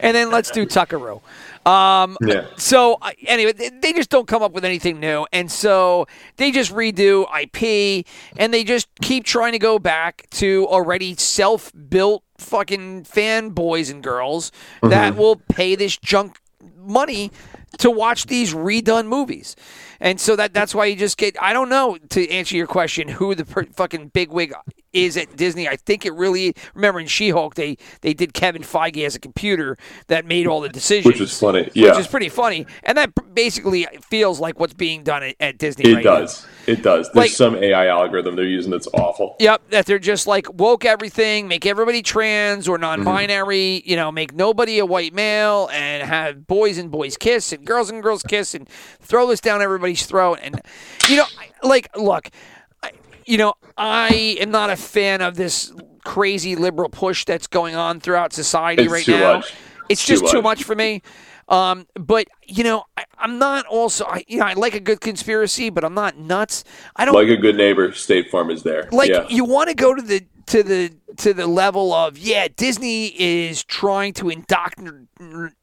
And then let's do Tuckaroo. Um, Yeah. So uh, anyway, they, they just don't come up with anything new, and so they just redo IP, and they just keep trying to go back to already self-built fucking fanboys and girls that will pay this junk money to watch these redone movies. And so that that's why you just get I don't know to answer your question who the per, fucking bigwig is at Disney. I think it really remember in She-Hulk they they did Kevin Feige as a computer that made all the decisions. Which is funny, yeah. Which is pretty funny. And that basically feels like what's being done at, at Disney It right now. It does. There's Like- some AI algorithm they're using that's awful. Yep, that they're just like woke everything, make everybody trans or Mm-hmm. non-binary, you know, make nobody a white male, and have boys and boys kiss and girls and girls kiss, and throw this down everybody's throat. And you know, like, look, I, you know, I am not a fan of this crazy liberal push that's going on throughout society It's right too now. much. It's It's too just too much. much for me. Um, but you know, I, I'm not also. I, you know, I like a good conspiracy, but I'm not nuts. I don't Like a good neighbor, State Farm is there. like yeah. you want to go to the to the to the level of yeah disney is trying to indoctrinate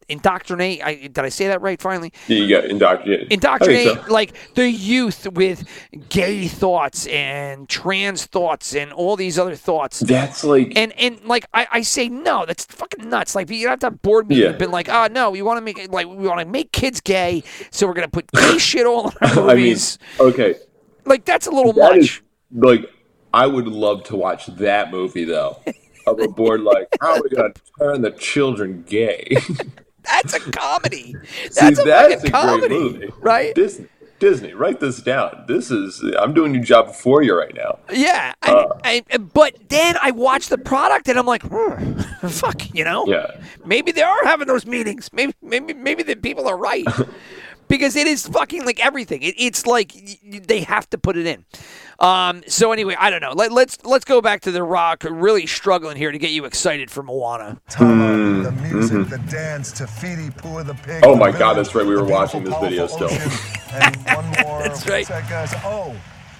indoctrinate I, did i say that right finally Yeah you got indoctrinated. indoctrinate so. like the youth with gay thoughts and trans thoughts and all these other thoughts That's like and and like I, I say no, that's fucking nuts. Like you have to board me. Yeah. and been like, oh no, we want to make like we want to make kids gay, so we're gonna put gay <laughs> shit all in our I mean, movies. okay. like that's a little That much. is like I would love to watch that movie though. Of a board like, <laughs> how are we gonna turn the children gay? <laughs> That's a comedy. See, That's a that's a comedy, great movie, right? Disney, Disney, write this down. This is I'm doing your job for you right now. Yeah, I, Uh. I, but then I watch the product and I'm like, hmm, <laughs> fuck, you know? Yeah. Maybe they are having those meetings. Maybe, maybe, maybe the people are right. Because it is fucking like everything. It, it's like y- y- they have to put it in. Um, so anyway, I don't know. Let, let's let's go back to the Rock. Really struggling here to get you excited for Moana. Tama, the music, the dance, Te Fiti, Pua the pig. Hmm. Oh the my God, that's right, we were watching this video still. and one more. That's right. that, guys? Oh,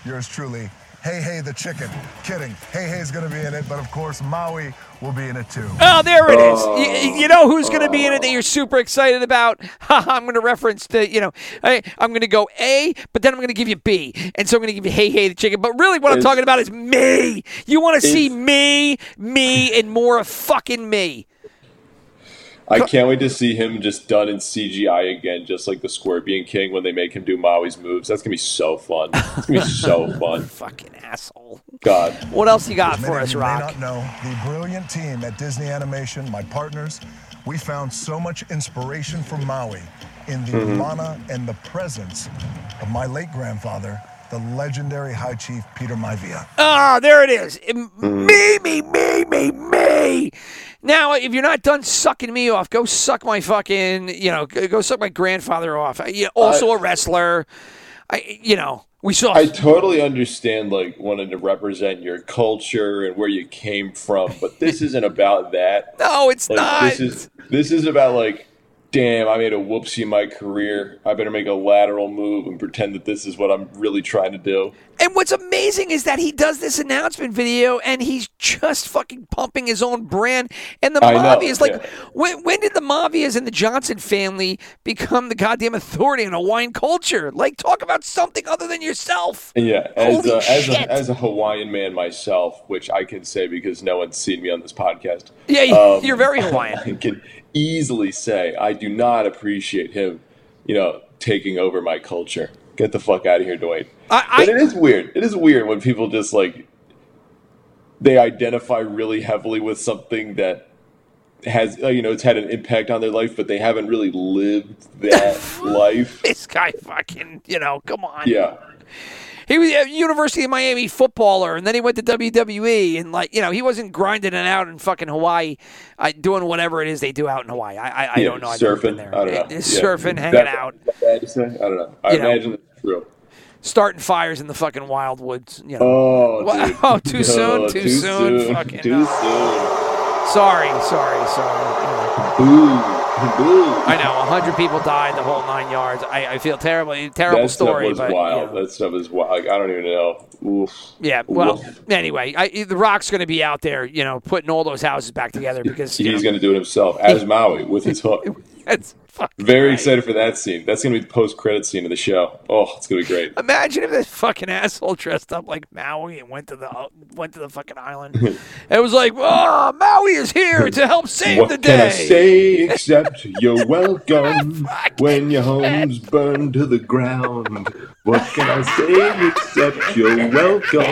yours truly. Heihei, the chicken. Kidding. Heihei's gonna be in it, but of course Maui will be in it too. Oh, there it is. You, oh. you know who's going to be in it that you're super excited about? <laughs> I'm going to reference the, you know, I, I'm going to go A, but then I'm going to give you B. And so I'm going to give you Heihei the Chicken. But really what I'm It's- talking about is me. You want to see me, me, and more of fucking me. I can't wait to see him just done in CGI again, just like the Scorpion King when they make him do Maui's moves. That's gonna be so fun. It's gonna be <laughs> so fun. Fucking asshole. God. What else you got for us, you may Rock? not know the brilliant team at Disney Animation, my partners. We found so much inspiration for Maui in the Mm-hmm. mana and the presence of my late grandfather, the legendary High Chief Peter Maivia. Ah, there it is. M- Mm. Me, me, me, me, me. Now, if you're not done sucking me off, go suck my fucking, you know, go go suck my grandfather off. I- yeah, also a wrestler. I, you know, we saw. I totally understand like wanting to represent your culture and where you came from, but this isn't about that. <laughs> no, it's Like not. this is this is about like, damn, I made a whoopsie in my career. I better make a lateral move and pretend that this is what I'm really trying to do. and what's amazing is that he does this announcement video and he's just fucking pumping his own brand. And the I know, Maivias, like, yeah. when, when did the Maivias and the Johnson family become the goddamn authority in Hawaiian culture? Like, talk about something other than yourself. Yeah, as a, as, a, as a Hawaiian man myself, which I can say because no one's seen me on this podcast. Yeah, um, you're very Hawaiian. <laughs> I can easily say I do not appreciate him, you know, taking over my culture. Get the fuck out of here, Dwayne. I- I- but it is weird. It is weird when people just like they identify really heavily with something that has uh, you know it's had an impact on their life, but they haven't really lived that <laughs> life. This guy fucking, you know, come on. Yeah. He was a University of Miami footballer, and then he went to WWE, and like you know, he wasn't grinding it out in fucking Hawaii, uh, doing whatever it is they do out in Hawaii. I, I, I Yeah, don't know. I've been surfing. there. I don't know. Yeah. Surfing, Is hanging out, is that bad to say? I don't know. I You know. imagine it's true. starting fires in the fucking wildwoods. You know. Oh? <laughs> Oh, too <laughs> soon, No, too soon, fucking too no. soon. sorry, sorry, sorry. Know. I know, hundred people died, the whole nine yards. I, I feel terrible, terrible that story, stuff was but wild. you know. That stuff is wild. Like, I don't even know. Oof. yeah. Well, Woof. anyway, I, the Rock's going to be out there, you know, putting all those houses back together because He's going to do it himself as Maui with his hook. <laughs> That's Very right. excited for that scene. That's going to be the post credit scene of the show. Oh, it's going to be great. Imagine if this fucking asshole dressed up like Maui and went to the went to the fucking island. <laughs> it was like, oh, Maui is here to help <laughs> save What the can day. I say <laughs> except you're welcome when your home's burned to the ground? What can I say except you're welcome?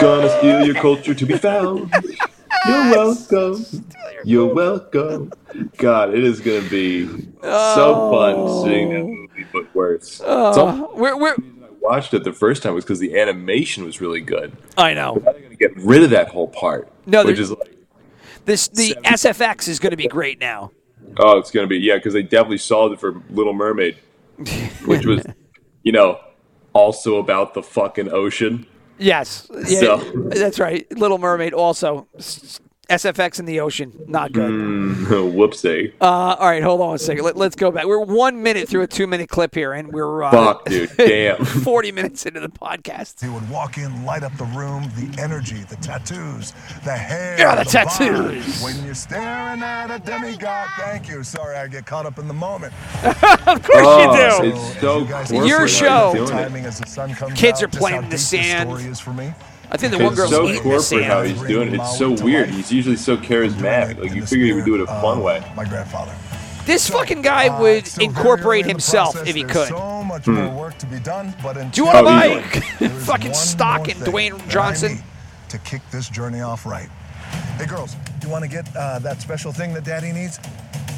Gonna steal your culture to be found. You're welcome. You're welcome. God, it is gonna be so fun seeing that oh. movie, but worse. Uh, so, We're, we're, I watched it the first time was because the animation was really good. I know Now they're gonna get rid of that whole part, No, which is like. this. The SFX is going to be great now. Oh, it's gonna be yeah, because they definitely solved it for Little Mermaid, <laughs> which was, you know, also about the fucking ocean. Yes, yeah, So- that's right. Little Mermaid also. S- SFX in the ocean, not good. <laughs> Whoopsie. Uh, all right, hold on a second. Let, us go back. We're one minute through a two minute clip here, and we're uh, Fuck, dude. <laughs> Damn. <laughs> 40 minutes into the podcast. He would walk in, light up the room, the energy, the tattoos, the hair. Yeah, the vibe. tattoos. When you're staring at a demigod, thank you. Sorry, I get caught up in the moment. Of course Oh, you do. it's so you guys Your show. doing it. Timing as the sun comes Kids out, are playing in the deep sand. story is for me. I think the one It's girl's so eating the corporate how he's doing it. It's so weird. He's usually so charismatic. Like you figure he would do it a fun Uh, way. My grandfather. This fucking guy Uh, would still very incorporate in himself process. if he could. So much Hmm. more work to be done, but Do you want to buy <laughs> fucking stock more in Dwayne Johnson? to kick this journey off right. Hey girls, do you want to get uh, that special thing that Daddy needs?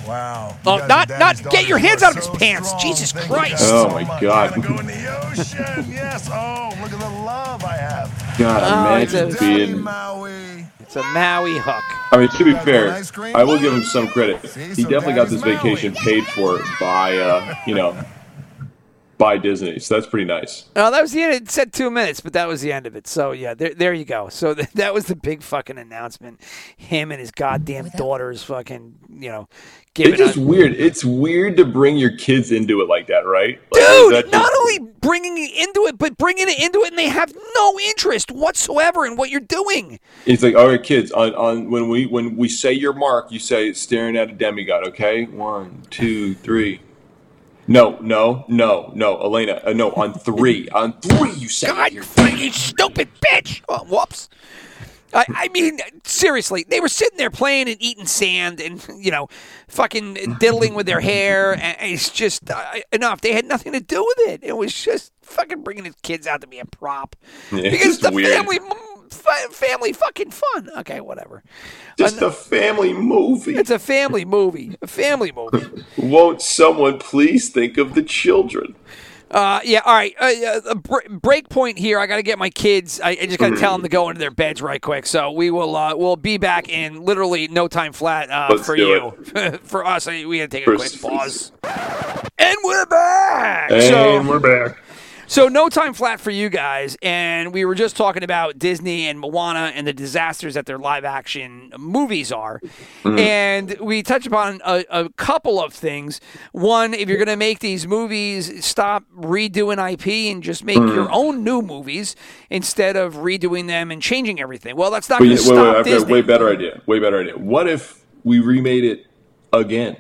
Wow. Oh, not- not- get your hands out of are his pants. strong. Jesus Thank Christ. guys Oh, so my much. God. We're gonna go in the ocean. yes. Oh, look at the love I have. God, Oh, it's imagine a- being. Maui. It's a Maui hook. I mean, to be fair, want ice cream? I will give him some credit. See, He so definitely got this Maui. vacation paid for by, uh, you know, <laughs> by Disney. So that's pretty nice. Oh, that was the end. It said two minutes, but that was the end of it. So yeah, there, there you go. So <laughs> th- that was the big fucking announcement. Him and his goddamn daughters, fucking, you know, giving. It's just a- weird. It's weird to bring your kids into it like that, right? Like, Dude, that not only bringing it into it, but bringing it into it, and they have no interest whatsoever in what you're doing. It's like, all right, kids. On, on when we when we say your mark, you say staring at a demigod. Okay, one, two, three. No, no, no, no, Elena. Uh, no, on three. on three, you say. God, you fucking stupid bitch! Oh, whoops. I, I mean, seriously, they were sitting there playing and eating sand and, you know, fucking diddling with their hair. And it's just uh, enough. They had nothing to do with it. It was just fucking bringing his kids out to be a prop. Yeah, because the weird. family, fa- family fucking fun. Okay, whatever. Just a family movie. It's a family movie. A family movie. <laughs> Won't someone please think of the children? Uh, yeah, all right. Uh, uh, break point here. I got to get my kids. I, I just got to tell them to go into their beds right quick. So we will. Uh, we'll be back in literally no time flat uh, Let's for you. <laughs> for us, we got to take a quick pause. And we're back. And so, we're back. So no time flat for you guys. And we were just talking about Disney and Moana and the disasters that their live action movies are. Mm. And we touched upon a, a couple of things. One, if you're going to make these movies, stop redoing IP and just make mm. your own new movies instead of redoing them and changing everything. Well, that's not going wait, to wait, stop I've got a Disney. way better idea. Way better idea. What if we remade it again?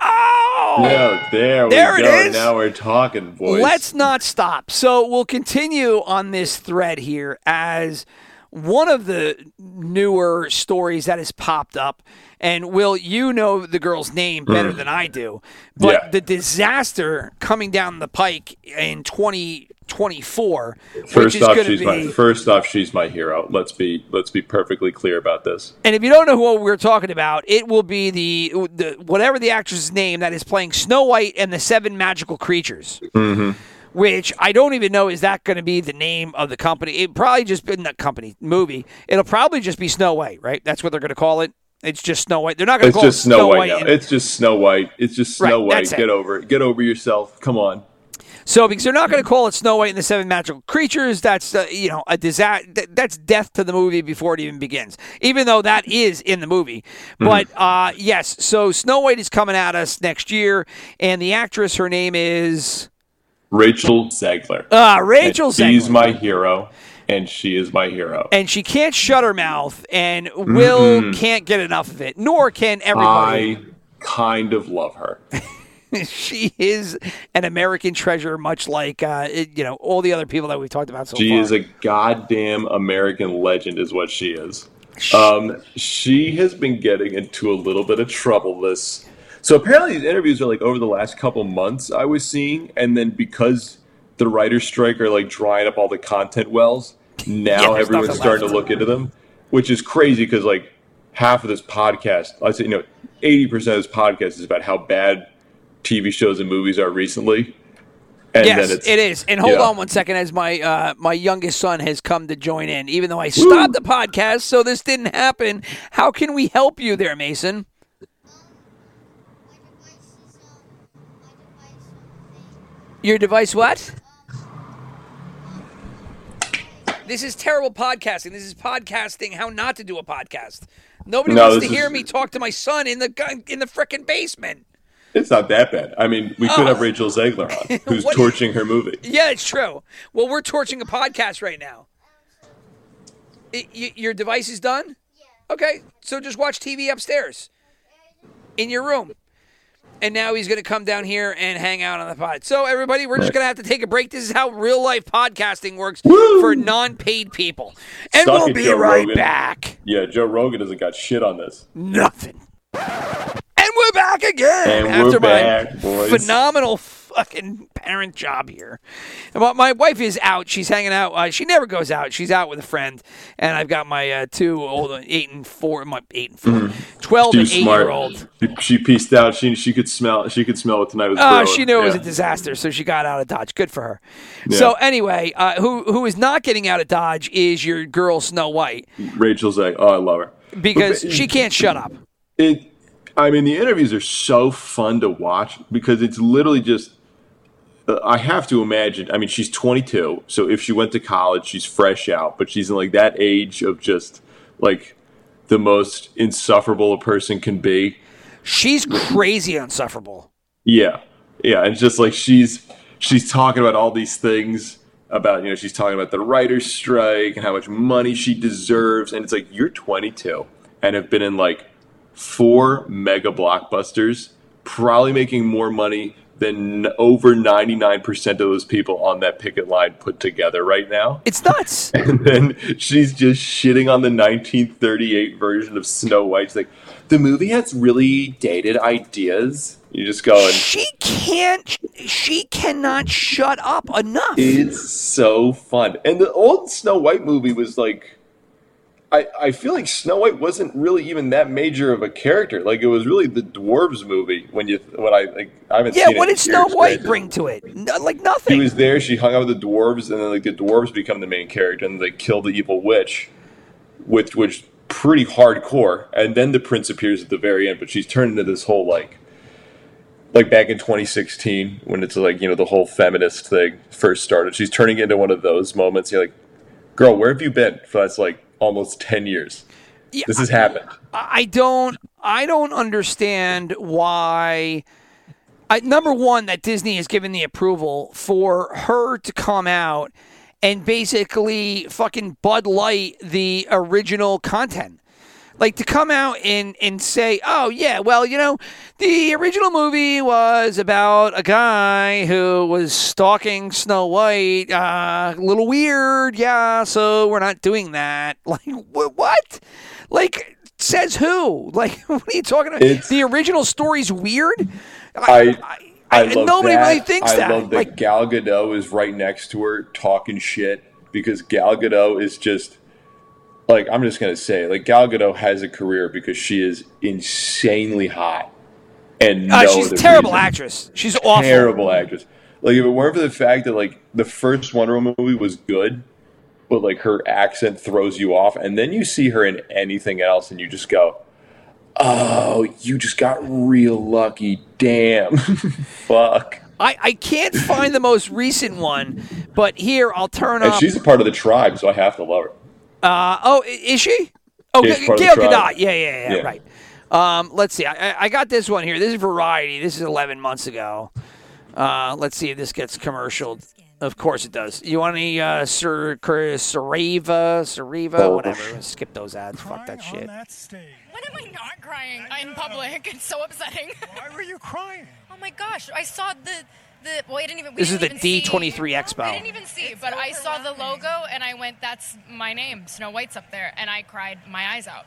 Oh! Yeah, there, There we it go. is. Now we're talking, boys. Let's not stop. So we'll continue on this thread here as one of the newer stories that has popped up. And Will, you know the girl's name better than I do, but Yeah. the disaster coming down the pike in 2024, which First is off, she's my first off, she's my hero. Let's be let's be perfectly clear about this. And if you don't know what we're talking about, it will be the, the whatever the actress's name that is playing Snow White and the Seven Magical Creatures. Mm-hmm. Which I don't even know is that going to be the name of the company? It probably just been the company movie. It'll probably just be Snow White, right? That's what they're going to call it. It's just Snow White. They're not going to It's call just it Snow, White, now. It's just Snow White. It's just Snow Right, White. that's it. Get over it. Get over yourself. Come on. So because they're not going to call it Snow White and the Seven Magical Creatures, that's uh, you know a disaster. That's death to the movie before it even begins. Even though that is in the movie, Mm-hmm. but uh, yes. So Snow White is coming at us next year, and the actress, her name is Rachel Zegler. uh, Rachel And She's my hero, and she is my hero. and she can't shut her mouth, and Will can't get enough of it, nor can everybody. I kind of love her. <laughs> she is an American treasure, much like uh, it- you know all the other people that we've talked about so She far. She is a goddamn American legend, is what she is. Um, she has been getting into a little bit of trouble this. So apparently, these interviews are like over the last couple months I was seeing, and then because the writer's strike are like drying up all the content wells, now there's everyone's starting left. to look into them, which is crazy because like half of this podcast, I say you know, eighty percent of this podcast is about how bad TV shows and movies are recently. And yes, then it's. And hold yeah. on one second, as my uh, my youngest son has come to join in. Even though I stopped the podcast, so this didn't happen. How can we help you there, Mason? Your device what? This is terrible podcasting. This is podcasting how not to do a podcast. Nobody No, wants to hear is- me talk to my son in the in the frickin' basement. It's not that bad. I mean, we could oh. have Rachel Zegler on, <laughs> who's What- torching her movie. Yeah, it's true. Well, we're torching a podcast right now. I- y- your device is done? Yeah. Okay, so just watch TV upstairs in your room. And now he's going to come down here and hang out on the pod. So, everybody, we're just going to have to take a break. This is how real life podcasting works Woo! for non paid people. And Suck we'll be Joe right Rogan. back. Yeah, Joe Rogan doesn't got shit on this. Nothing. And we're back again And after we're back, my boys. phenomenal fucking parent job here. And my- my wife is out. She's hanging out. Uh, she never goes out. She's out with a friend. And I've got my uh, two old eight and four, my eight and 4 12 and eight smart. year old. She, she pieced out. She she could smell. She could smell what tonight was. Oh, brewing. she knew it was a disaster, so she got out of Dodge. Good for her. Yeah. So anyway, uh, who who is not getting out of Dodge is your girl Snow White Rachel's like, oh, I love her. because But- she can't shut up. It. I mean, the interviews are so fun to watch because it's literally just. I have to imagine. I mean, she's 22, so if she went to college, she's fresh out, but she's in like that age of just like the most insufferable a person can be. She's crazy insufferable. Yeah, yeah, and it's just like she's she's talking about all these things about you know she's talking about the writers' strike and how much money she deserves, and it's like you're 22 and have been in like four mega blockbusters, probably making more money than over 99% of those people on that picket line put together right now. It's nuts. <laughs> And then she's just shitting on the 1938 version of Snow White. She's like, the movie has really dated ideas. You're just going, she can't. She cannot shut up enough. It's so fun. And the old Snow White movie was like I, I feel like Snow White wasn't really even that major of a character. Like it was really the dwarves movie when you when I like I haven't yeah, what did Snow White bring to it? No, like He nothing. was there, she hung out with the dwarves, and then like the dwarves become the main character and they kill the evil witch, which which pretty hardcore. And then the prince appears at the very end, but she's turned into this whole like like back in 2016 when it's like you know the whole feminist thing first started she's turning into one of those moments you're like girl where have you been for that's like almost 10 years Yeah, this has happened I don't I don't understand why I, number one that Disney has given the approval for her to come out and basically fucking Bud Light the original content. Like to come out and, and say, oh yeah, well you know, the original movie was about a guy who was stalking Snow White. Uh, a little weird, yeah. So we're not doing that. <laughs> Like wh- what? Like says who? <laughs> Like what are you talking about? It's- the original story's weird. I- I, love nobody that. really thinks I that. love that Like Gal Gadot is right next to her talking shit because Gal Gadot is just like I'm just gonna say like Gal Gadot has a career because she is insanely hot and uh, no she's a terrible reason. actress. She's awful. terrible actress. Like if it weren't for the fact that like the first Wonder Woman movie was good, but like her accent throws you off, and then you see her in anything else, and you just go, "Oh, you just got real lucky." Damn, <laughs> fuck. I, I can't find the most recent one, but here I'll turn And up. she's a part of the tribe, so I have to love her. Uh, oh, is she? Oh, G- she's part of Gail the. Gadot. Yeah, yeah, yeah, Yeah. right. Um, let's see. I, I- I got this one here. This is Variety. This is 11 months ago. Uh, let's see if this gets commercial. Of course it does. You want any uh, Sir Sariva, Sariva, Oh. whatever? Skip those ads. Fuck that shit. that. When am I not crying in public? <laughs> It's so upsetting. Why were you crying? oh my gosh! I saw the the. Well, I didn't even. We This is didn't the D23 Expo. I didn't even see, but I saw the logo and I went, "That's my name, Snow White's up there," and I cried my eyes out.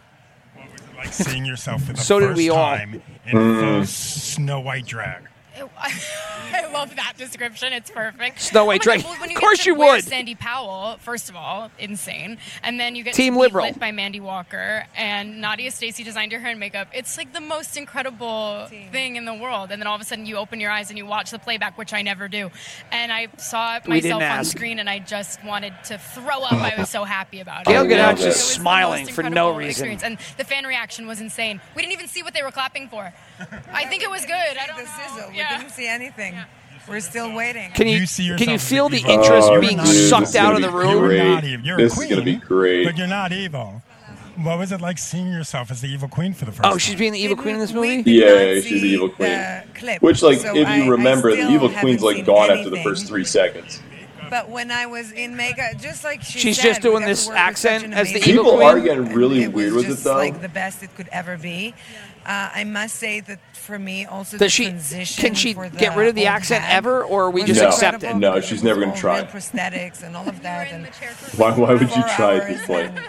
What was it like seeing yourself for the <laughs> So did first we all. time in full Snow White drag? It- <laughs> I love that description. It's perfect. Snow White Oh my well, Of course you wear would. Sandy Powell, first of all, insane, and then you get Team liberal. lit by Mandy Walker and Nadia Stacey designed your hair and makeup. It's like the most incredible thing in the world. And then all of a sudden you open your eyes and you watch the playback, which I never do. And I saw We didn't myself on ask. screen and I just wanted to throw up. I was so happy about Gail it. Gadot's It just was smiling for no reason. experience. And the fan reaction was insane. We didn't even see what they were clapping for. I think it was good. I don't the know. sizzle. We Yeah. didn't see anything. We're still waiting. Can you, You see can you feel the the evil- interest Oh, being dude, sucked out of the be room? You're not evil. You're This a is gonna be great. But you're not evil. What was it like seeing yourself as the evil queen for the first Oh, time? she's being the evil queen in this movie. Yeah, she's the evil queen. clip, Which, like, so if I- you I remember, the evil queen's like seen gone after the first three seconds. But when I was in makeup, just like she She's said, just doing this accent as the amazing evil People queen? are getting really it weird with it just though. like the best it could ever be. Uh, I must say that for me, also Does the she? transition Can she for the get rid of the accent ever, or we just No. accept it? No, she's never gonna try it. prosthetics and all of that. And Why, why would you try at hours this point? and-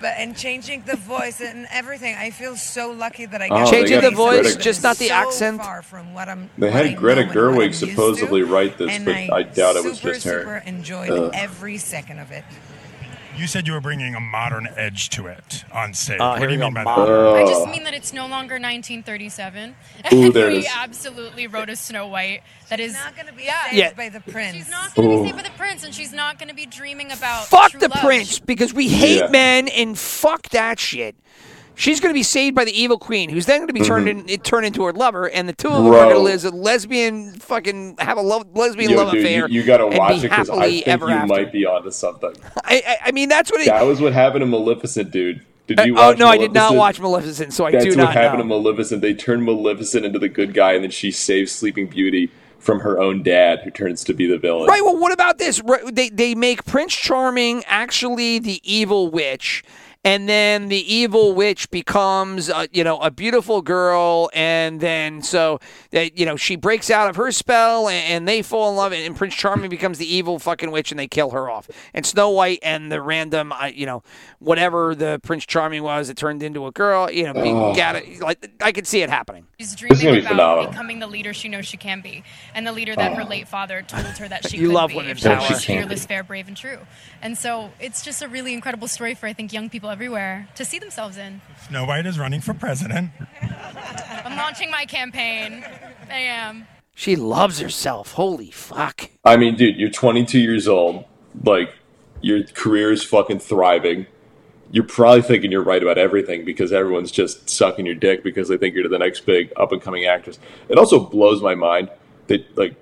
But and changing the voice and everything, I feel so lucky that I Oh, got they Changing the voice, Greta- just not the so accent. Far from what I'm, They what had I Greta know and what I'm Gerwig used to, supposedly write this, but I doubt it was super, just her. Super enjoyed Ugh. every second of it. You said you were bringing a modern edge to it on stage. Oh, what do you mean by modern. that? I just mean that it's no longer 1937. <laughs> Ooh, there it we absolutely wrote a Snow White that is She's not going to be yeah. saved Yeah. by the prince. She's not going to be saved by the prince, and she's not going to be dreaming about Fuck true the love. prince because we hate Yeah. men and fuck that shit. She's going to be saved by the evil queen, who's then going to be turned in, turned into her lover, and the two of them are Mm-hmm. Going to live a lesbian fucking have a love, lesbian Yo, love dude, affair. you, you gotta watch it because I think you after. might be onto something. I, I, I mean, that's what it. That was what happened to Maleficent, dude. Did Uh, you oh watch no, I did not watch Maleficent, so I That's do what happened know. to Maleficent. They turned Maleficent into the good guy, and then she saves Sleeping Beauty from her own dad, who turns to be the villain. Right. Well, what about this? They they make Prince Charming actually the evil witch, and then the evil witch becomes uh, you know a beautiful girl, and then so that you know she breaks out of her spell, and, and they fall in love, and, Prince Charming <laughs> becomes the evil fucking witch, and they kill her off. And Snow White and the random uh, you know whatever the Prince Charming was, it turned into a girl. You know, be, Oh. got it. Like I could see it happening. She's This is gonna dreaming be about phenomenal. becoming the leader she knows she can be, and the leader that her late father told her that <laughs> she You could love be. women if she power. was She can fearless, fair, brave, and true. And so it's just a really incredible story for I think young people everywhere to see themselves in. Snow White is running for president. <laughs> I'm launching my campaign. I am. She loves herself. Holy fuck. I mean, dude, you're 22 years old. Like, your career is fucking thriving. You're probably thinking you're right about everything because everyone's just sucking your dick because they think you're the next big up and coming actress. It also blows my mind that like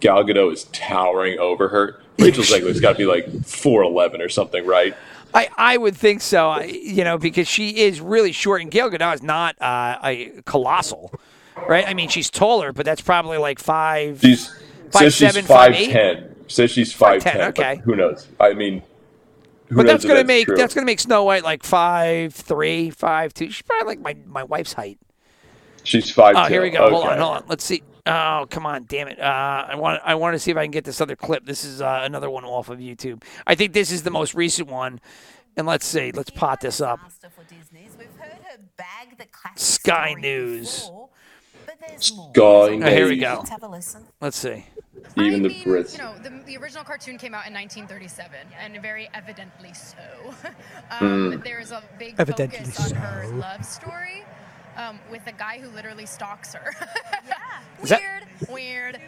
Gal Gadot is towering over her. Rachel Zegler's got to be like 4'11 or something, right? I, I would think so, I, you know, because she is really short, and Gail Gadot is not uh, a colossal, right? I mean, she's taller, but that's probably like five. She's Five says she's seven, five eight? 5'10. Says she's 5'10", 5'10. but okay. Who knows? I mean, who but that's gonna make true. that's gonna make Snow White like five three, five two. She's probably like my, my wife's height. She's 5'2. Oh, here we go. Hold on, hold on. Let's see. Oh, come on, damn it! Uh, I want I want to see if I can get this other clip. This is uh, another one off of YouTube. I think this is the most recent one. And let's see. Let's pot this up. Sky News. Sky Oh, here we go. Let's see. Even the I mean, Brits. you know, the, the original cartoon came out in 1937, and very evidently so. <laughs> Um, There's a big Evidently focus on her love story um, with a guy who literally stalks her. <laughs> Is that- weird, weird.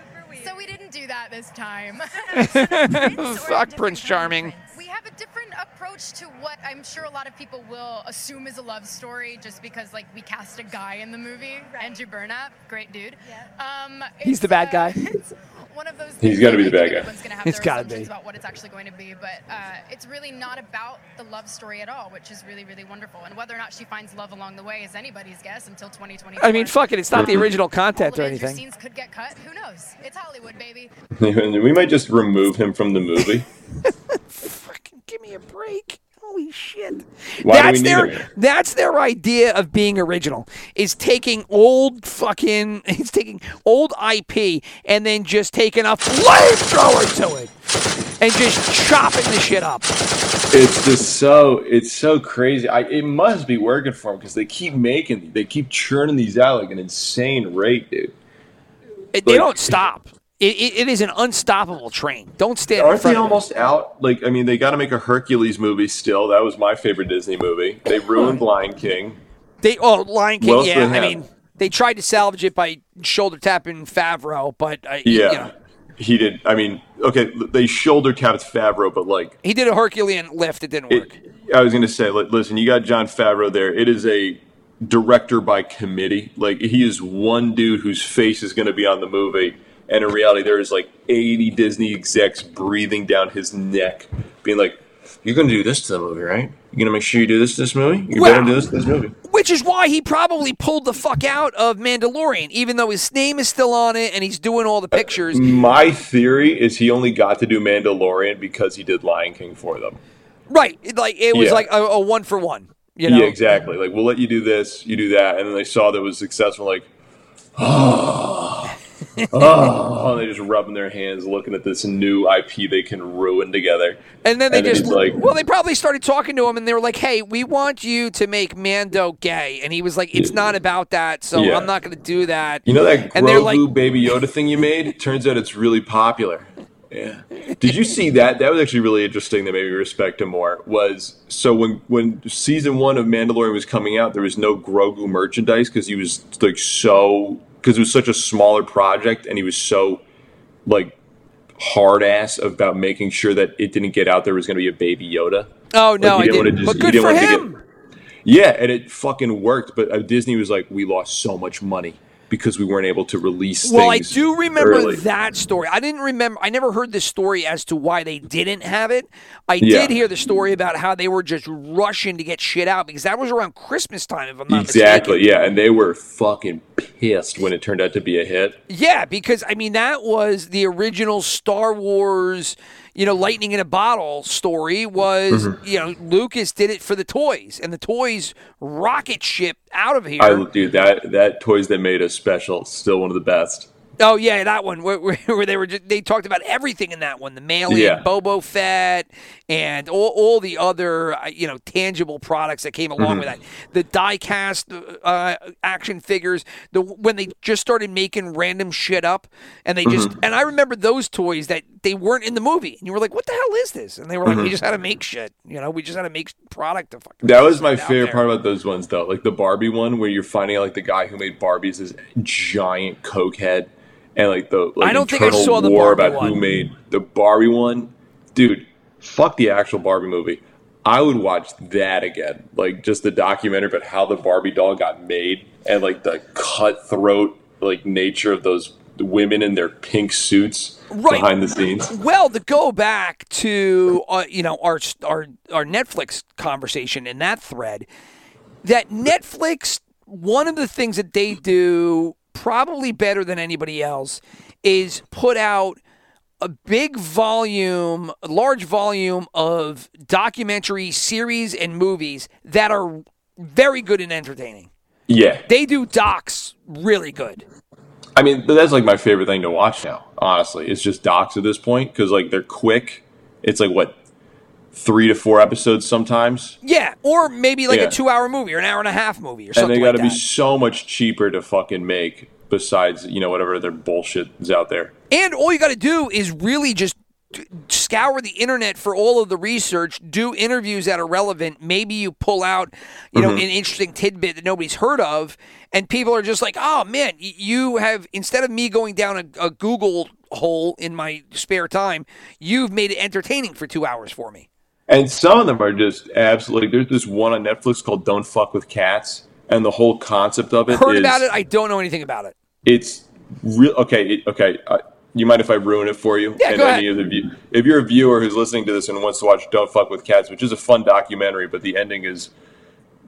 So we didn't do that this time. <laughs> <laughs> Fuck Prince Charming. We have a different approach to what I'm sure a lot of people will assume is a love story just because like we cast a guy in the movie, Andrew Burnap, great dude. Um, He's the bad uh, guy. <laughs> it's one of those. He's things gotta be the bad guy. Everyone's gonna have He's their gotta be. about what it's actually going to be, but uh, it's really not about the love story at all, which is really really wonderful. And whether or not she finds love along the way is anybody's guess until 2020. I mean, fuck it. It's not the original All content or major anything. scenes could get cut. Who knows? It's Hollywood, baby. <laughs> we might just remove him from the movie. <laughs> Give me a break. Holy shit. Why that's their him? that's their idea of being original. Is taking old fucking <laughs> it's taking old IP and then just taking a flamethrower to it. And just chopping the shit up. It's just so it's so crazy. I, it must be working for them because they keep making they keep churning these out like an insane rate, dude. It- they don't stop. It, it, it is an unstoppable train. Don't stand Aren't they almost out? Like, I mean, they got to make a Hercules movie still. That was my favorite Disney movie. They ruined Lion King. They oh Lion King. Yeah, I have? mean they tried to salvage it by shoulder tapping Favreau, but uh, Yeah, you know, he did. I mean, okay, they shoulder tapped Favreau, but like, he did a Herculean lift. It didn't work. it, I was gonna say, like, listen, you got Jon Favreau there. It is a director by committee. Like, he is one dude whose face is gonna be on the movie. And in reality, there is like 80 Disney execs breathing down his neck, being like, "You're going to do this to the movie, right? You're going to make sure you do this to this movie. You Well- better do this to this movie." Which is why he probably pulled the fuck out of Mandalorian, even though his name is still on it and he's doing all the pictures. Uh, my theory is he only got to do Mandalorian because he did Lion King for them. Right. Like it was Yeah. like a, a one for one. You know? Yeah, exactly. Like we'll let you do this, you do that, and then they saw that it was successful. Like, oh, oh, and they just rubbing their hands, looking at this new IP they can ruin together. And then they And just like- well, they probably started talking to him, and they were like, "Hey, we want you to make Mando gay," and he was like, "It's not about that, so Yeah. I'm not going to do that." You know that And they're Grogu like- Baby Yoda thing you made? Turns out it's really popular. Yeah. Did you see that? That was actually really interesting. That made me respect him more. Was so when when season one of Mandalorian was coming out, there was no Grogu merchandise because he was like so because it was such a smaller project and he was so like hard ass about making sure that it didn't get out there was going to be a Baby Yoda. Oh no, Like, I wanna didn't. just- but good didn't for want to get- him. Yeah, and it fucking worked. But uh, Disney was like, we lost so much money because we weren't able to release. Well, I do remember early. that story. I didn't remember. I never heard the story as to why they didn't have it. I Yeah. did hear the story about how they were just rushing to get shit out because that was around Christmas time, if I'm not Exactly, mistaken. yeah, and they were fucking pissed when it turned out to be a hit. Yeah, because I mean that was the original Star Wars, you know, lightning in a bottle story was, Mm-hmm. you know, Lucas did it for the toys and the toys rocket ship out of here. I dude, that that toys that made us special, still one of the best. Oh yeah, that one where, <laughs> where, they were just, they talked about everything in that one, the mailing, Yeah. Boba Fett, and all, all the other uh, you know tangible products that came along Mhm. with that. The die-cast uh, action figures, the when they just started making random shit up, and they just Mhm. and I remember those toys that they weren't in the movie, and you were like, "What the hell is this?" And they were like, "We Mhm. just had to make shit, you know, we just had to make product to fucking." That was my favorite there." part about those ones, though. Like the Barbie one, where you're finding out like the guy who made Barbies is giant coke head, and like the like, I don't think I saw the war Barbie about who one. made the Barbie one. Dude, fuck the actual Barbie movie. I would watch that again, like just the documentary about how the Barbie doll got made and like the cutthroat like nature of those women in their pink suits Right. behind the scenes. Well, to go back to uh, you know our our our Netflix conversation in that thread, that Netflix one of the things that they do probably better than anybody else is put out a big volume, a large volume of documentary series and movies that are very good and entertaining. Yeah, They do docs really good. I mean, that's like my favorite thing to watch now. Honestly, it's just docs at this point because like they're quick. It's like what three to four episodes sometimes, Yeah, or maybe like Yeah. a two-hour movie or an hour and a half movie or something. and they got to like be so much cheaper to fucking make. Besides, you know, whatever their bullshit is out there. And all you got to do is really just scour the internet for all of the research, do interviews that are relevant. Maybe you pull out, you know, Mhm. an interesting tidbit that nobody's heard of, and people are just like, "Oh man, you have instead of me going down a, a Google hole in my spare time, you've made it entertaining for two hours for me." And some of them are just absolutely. There's this one on Netflix called "Don't Fuck with Cats," and the whole concept of it Heard is- about it? I don't know anything about it. it's real okay it, okay uh, you mind if i ruin it for you Yeah, and go any ahead. of the view if you're a viewer who's listening to this and wants to watch don't fuck with cats which is a fun documentary but the ending is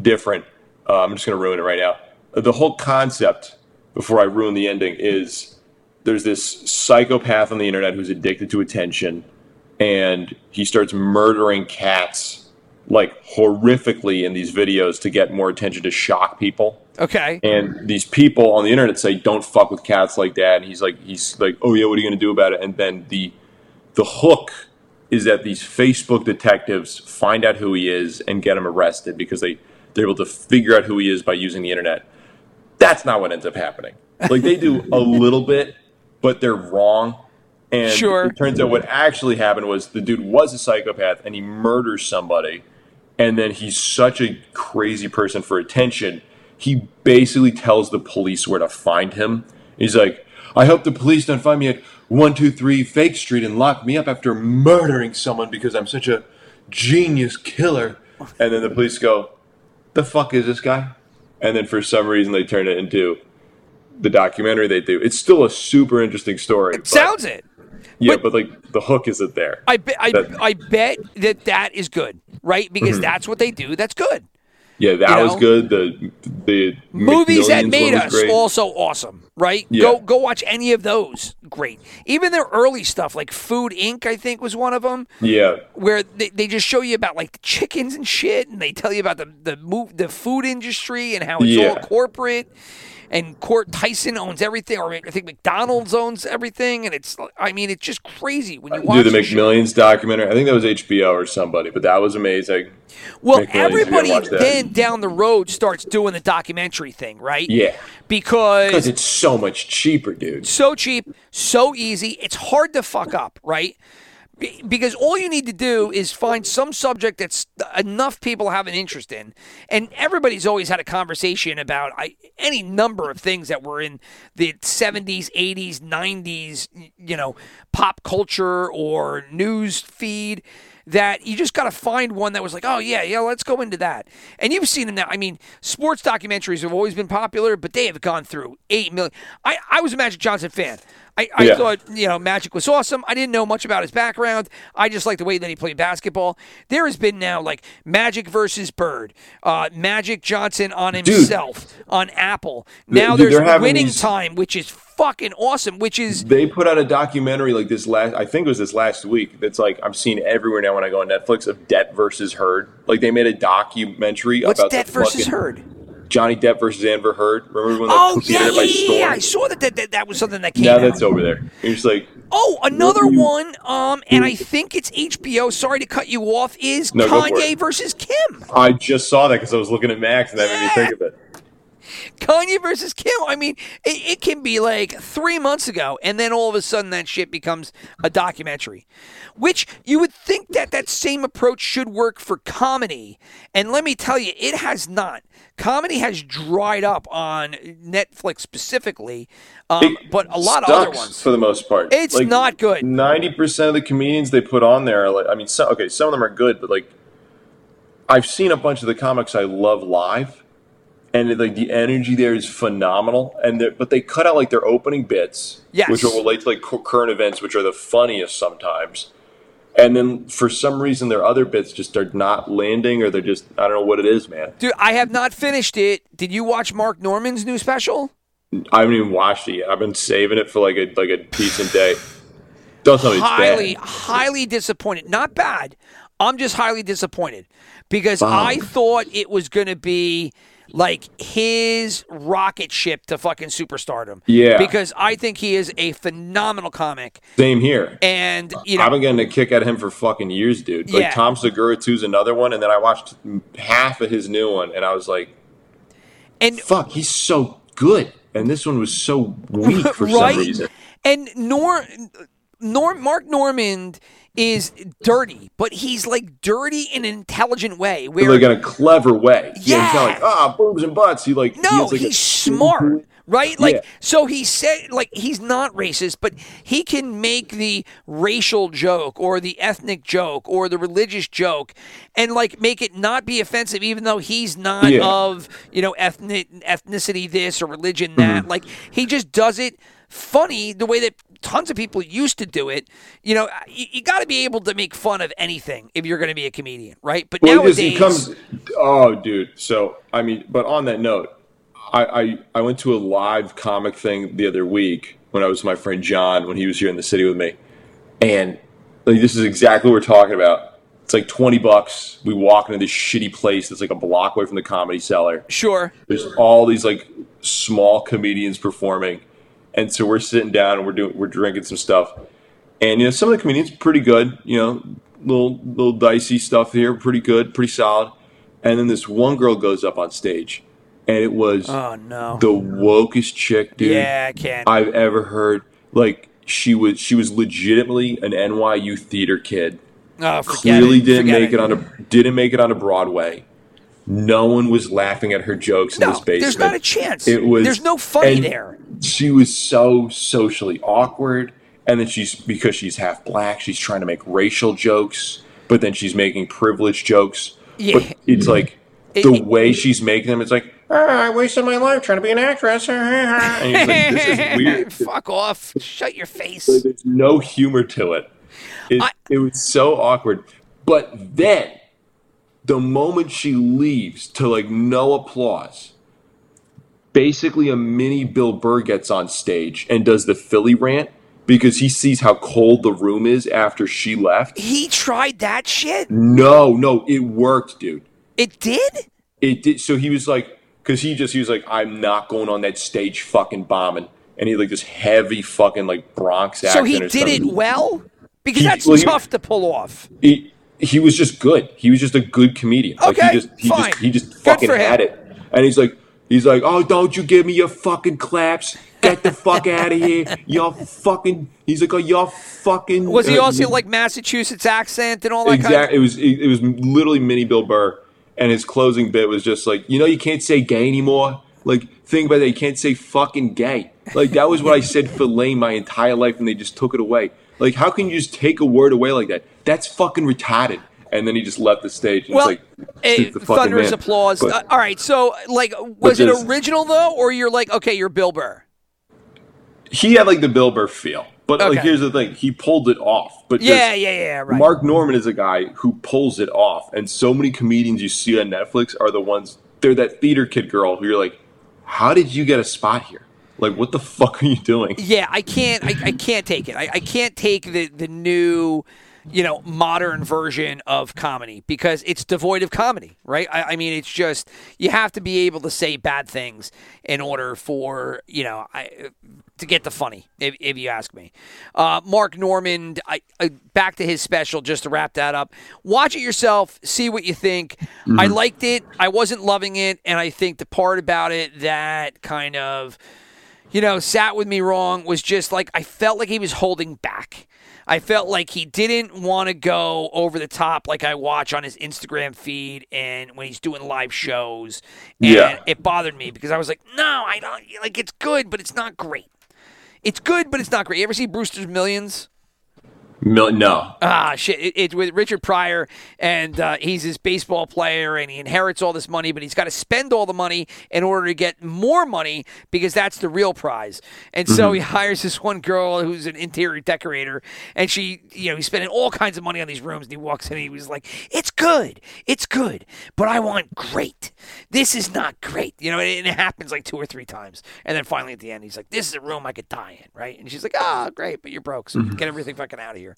different uh, i'm just going to ruin it right now the whole concept before i ruin the ending is there's this psychopath on the internet who's addicted to attention and he starts murdering cats like horrifically in these videos to get more attention to shock people. Okay. and these people on the internet say don't fuck with cats like that. And he's like he's like oh yeah what are you going to do about it? And then the the hook is that these facebook detectives find out who he is and get him arrested because they they're able to figure out who he is by using the internet. That's not what ends up happening. Like they do a little bit but they're wrong and Sure. it turns out what actually happened was the dude was a psychopath and he murders somebody and then he's such a crazy person for attention he basically tells the police where to find him he's like i hope the police don't find me at 123 fake street and lock me up after murdering someone because i'm such a genius killer and then the police go the fuck is this guy and then for some reason they turn it into the documentary they do. It's still a super interesting story. but- Sounds it. Yeah, but, like the hook isn't there. I bet. I, That- I bet that that is good, right? Because Mhm. that's what they do. That's good. yeah, that you was know? good. The the Movies that made us great. also awesome, right? Yeah. Go go watch any of those. Great. Even their early stuff, like Food Inc. I think was one of them. Yeah, where they, they just show you about like the chickens and shit, and they tell you about the the move the food industry and how it's all corporate. And Court Tyson owns everything, or I think McDonald's owns everything, and it's I mean it's just crazy when you watch do the. McMillions documentary. I think that was HBO or somebody, but that was amazing. Well, McMillions, everybody then down the road starts doing the documentary thing, right? Yeah, because because it's so much cheaper, dude. so cheap, so easy. It's hard to fuck up, right? Be- Because all you need to do is find some subject that's enough people have an interest in, and everybody's always had a conversation about I, any number of things that were in the '70s, '80s, '90s, you know, pop culture or news feed. That you just got to find one that was like, oh yeah, yeah, let's go into that. And you've seen them now. I mean, sports documentaries have always been popular, but they have gone through eight million. I, I was a Magic Johnson fan. I, I Yeah. thought you know Magic was awesome. I didn't know much about his background. I just liked the way that he played basketball. There has been now like Magic versus Bird, uh, Magic Johnson on himself on Apple. Now Dude, there's Winning these- Time, which is fucking awesome. Which is They put out a documentary like this last. I think it was this last week. That's like I'm seeing everywhere now when I go on Netflix of Depp versus Heard. Like they made a documentary what's about Depp versus Heard? Johnny Depp versus Amber Heard. Remember when that Oh took the yeah, yeah, by yeah, storm? yeah. I saw that that, that that was something that came Now out. that's over there. You're just like, Oh, another one, um, and I think it's HBO. Sorry to cut you off. Is No, Kanye versus Kim? I just saw that because I was looking at Max and that made me think of it. Kanye versus Kim. I mean, it, it can be like three months ago, and then all of a sudden that shit becomes a documentary. Which you would think that that same approach should work for comedy, and let me tell you, it has not. Comedy has dried up on Netflix specifically, um, but a lot of other ones. for the most part. It's not good. Ninety percent of the comedians they put on there, are like, I mean, so, okay, some of them are good, but like, I've seen a bunch of the comics I love live, and like the energy there is phenomenal. And but they cut out like their opening bits, Yes. which will relate to like current events, which are the funniest sometimes. And then for some reason, their other bits just are not landing, or they're just I don't know what it is, man. Dude, I have not finished it. Did you watch Mark Normand's new special? I haven't even watched it yet. I've been saving it for like a like a decent day. Don't tell me it's highly, highly disappointed. Not bad. I'm just highly disappointed because. I thought it was going to be like his rocket ship to fucking superstardom. Yeah. Because I think he is a phenomenal comic. Same here. And, you know, I've been getting a kick of him for fucking years, dude. Like Yeah. Tom Segura 2's another one, and then I watched half of his new one, and I was like, and fuck, he's so good. And this one was so weak <laughs> for right? some reason. And Nor, Norm, Mark Normand is dirty, but he's like dirty in an intelligent way. Where like in a clever way. Yeah. He's not like, ah, boobs and butts. He like, No, has, like, he's smart, right? Like, Yeah. so he said, like, he's not racist, but he can make the racial joke or the ethnic joke or the religious joke and, like, make it not be offensive, even though he's not Yeah. of, you know, ethnic, ethnicity this or religion that. Mhm. Like, he just does it funny the way that tons of people used to do it. You know, you, you got to be able to make fun of anything if you're going to be a comedian, right? But Well, nowadays, it. Oh, dude. So I mean, but on that note, I, I I went to a live comic thing the other week when I was with my friend John when he was here in the city with me, and like this is exactly what we're talking about. It's like twenty bucks. We walk into this shitty place that's like a block away from the comedy cellar. Sure. There's all these like small comedians performing, and so we're sitting down and we're doing we're drinking some stuff, and you know some of the comedians pretty good. You know, little little dicey stuff here, pretty good, pretty solid. And then this one girl goes up on stage, and it was Oh, no. the wokest chick, dude. Yeah, I can't. I've ever heard. Like she was she was legitimately an NYU theater kid. Oh, Clearly it. didn't Forget make it. on a didn't make it onto Broadway. No one was laughing at her jokes in No, this basement. there's not a chance. It was There's no funny and there. She was so socially awkward, and then she's because she's half black, she's trying to make racial jokes, but then she's making privilege jokes. Yeah. But it's like It- the it- way she's making them. It's like "Ah, I wasted my life trying to be an actress. <laughs> and he's like, this is <laughs> weird. Fuck off. Shut your face. So there's no humor to it. It, I- it was so awkward. But then, the moment she leaves to like no applause, basically a mini Bill Burr gets on stage and does the Philly rant because he sees how cold the room is after she left. He tried that shit? No, no, it worked, dude. It did? It did. So he was like, because he just he was like, I'm not going on that stage fucking bombing, and he like this heavy fucking like Bronx accent. So he did it well? Because He- that's well, he- tough to pull off. he he was just good. He was just a good comedian. Like Okay, he just he fine. just he just fucking had it. And he's like he's like, "Oh, don't you give me your fucking claps. Get the fuck out of here. You're fucking He's like, "Oh, you're fucking Was he uh, also like Massachusetts accent and all that kind Exactly. It was it, it was literally mini Bill Burr, and his closing bit was just like, you know, you can't say gay anymore. Like, think about that. You can't say fucking gay. Like that was what I said for Lane my entire life, and they just took it away. Like, how can you just take a word away like that? That's fucking retarded. And then he just left the stage. And Well, it's like, Eh, the thunderous man." applause. But- Uh, all right, so like, was it original though, or you're like, okay, you're Bill Burr? he had like the Bill Burr feel. But like, here's the thing: he pulled it off. But Yeah, yeah, yeah, right. Mark Normand is a guy who pulls it off, and so many comedians you see on Netflix are the ones. They're that theater kid girl who you're like, how did you get a spot here? Like, what the fuck are you doing? Yeah, I can't. I, I can't take it. I, I can't take the the new, you know, modern version of comedy because it's devoid of comedy, right? I, I mean, it's just you have to be able to say bad things in order for you know I, to get the funny. If, if you ask me, uh, Mark Normand. I, I back to his special just to wrap that up. Watch it yourself. See what you think. I liked it. I wasn't loving it, and I think the part about it that kind of you know, sat with me wrong was just like I felt like he was holding back. I felt like he didn't want to go over the top like I watch on his Instagram feed and when he's doing live shows. And Yeah. it bothered me because I was like, no, I don't like it's good, but it's not great. It's good, but it's not great. You ever see Brewster's Millions? Mil- no, Ah, shit. It, it's with Richard Pryor, and uh, he's this baseball player, and he inherits all this money, but he's got to spend all the money in order to get more money because that's the real prize. And so he hires this one girl who's an interior decorator, and she, you know, he's spending all kinds of money on these rooms, and he walks in and he was like, It's good. It's good, but I want great. This is not great. You know, and it happens like two or three times. And then finally at the end, he's like, This is a room I could die in, right? And she's like, Ah, great, but you're broke, so get everything fucking out of here.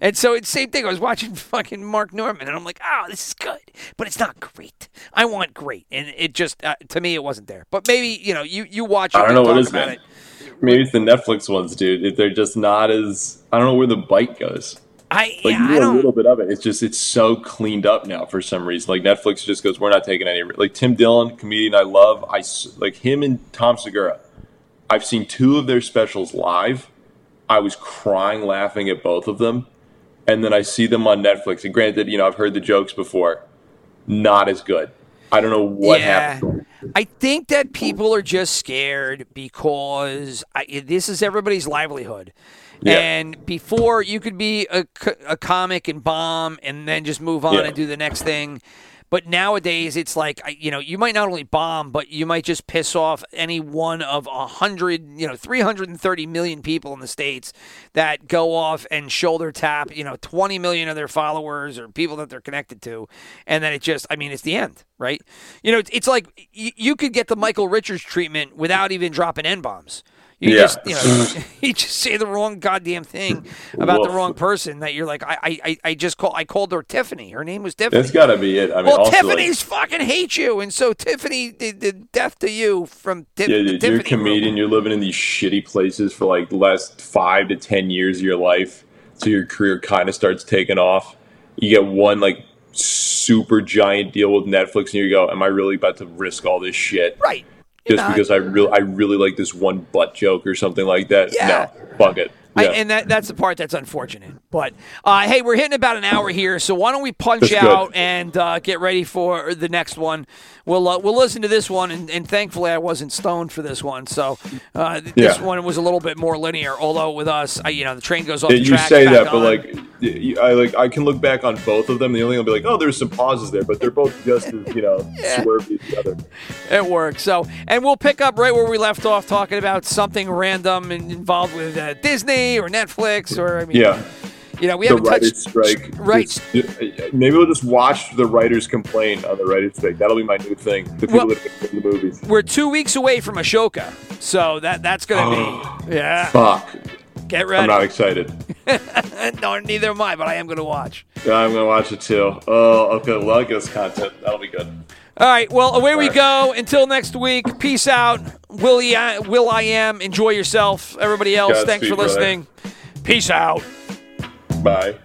And so it's same thing. I was watching <laughs> fucking Mark Normand, and I'm like, oh, this is good, but it's not great. I want great, and it just uh, to me it wasn't there. But maybe you know, you you watch. It I don't know what is about man. it. Maybe it's the Netflix ones, dude. If They're just not as. I don't know where the bite goes. I Like yeah, you I a don't. little bit of it. It's just it's so cleaned up now for some reason. Like Netflix just goes, we're not taking any. Like Tim Dillon, comedian I love. I like him and Tom Segura. I've seen two of their specials live. I was crying laughing at both of them, and then I see them on Netflix. And granted, you know I've heard the jokes before. Not as good. I don't know what Yeah. happened. I think that people are just scared because I, this is everybody's livelihood. Yeah. And before you could be a, a comic and bomb and then just move on Yeah. and do the next thing. But nowadays, it's like you know, you might not only bomb, but you might just piss off any one of a hundred, you know, three hundred and thirty million people in the states that go off and shoulder tap, you know, twenty million of their followers or people that they're connected to, and then it just, I mean, it's the end, right? You know, it's, like you, you could get the Michael Richards treatment without even dropping n bombs. You Yeah. just, you know, <laughs> you just say the wrong goddamn thing about the wrong person that you're like, I, I, I- just call, I called her Tiffany. Her name was Tiffany. That's got to be it. I mean, well, also, like- Tiffany's fucking hate you, and so Tiffany did, did death to you from Tif- Yeah, dude, you're a comedian. You're living in these shitty places for like the last five to ten years of your life, so your career kind of starts taking off. You get one like super giant deal with Netflix, and you go, "Am I really about to risk all this shit Right. Just because I really, I really like this one butt joke or something like that?" Yeah. No, fuck it. I, and that, that's the part that's unfortunate. But uh, hey, we're hitting about an hour here, so why don't we punch That's good. out and uh, get ready for the next one? We'll uh, we'll listen to this one, and, and thankfully I wasn't stoned for this one, so uh, th- this Yeah. one was a little bit more linear. Although with us, I, you know, the train goes off Yeah, the you say that, but like I like I can look back on both of them. The only thing I'll be like, oh, there's some pauses there, but they're both just as you know <laughs> swervy as the other. It works. So, and we'll pick up right where we left off, talking about something random and involved with uh, Disney or Netflix or I mean, Yeah. you know, we the haven't writers touched strike. right. Just- maybe we'll just watch the writers complain on the writers strike. That'll be my new thing. The people Well- that in the movies. We're two weeks away from Ahsoka, so that that's gonna be oh, yeah. Fuck. Get ready. I'm not excited. <laughs> no, neither am I, but I am gonna watch. Yeah, I'm gonna watch it too. Oh, okay. Well, I guess content. That'll be good. All right. Well, away we All right. go. Until next week. Peace out. Will I, will I am. Enjoy yourself. Everybody else. thanks Godspeed, for brother. listening. Peace out. Bye.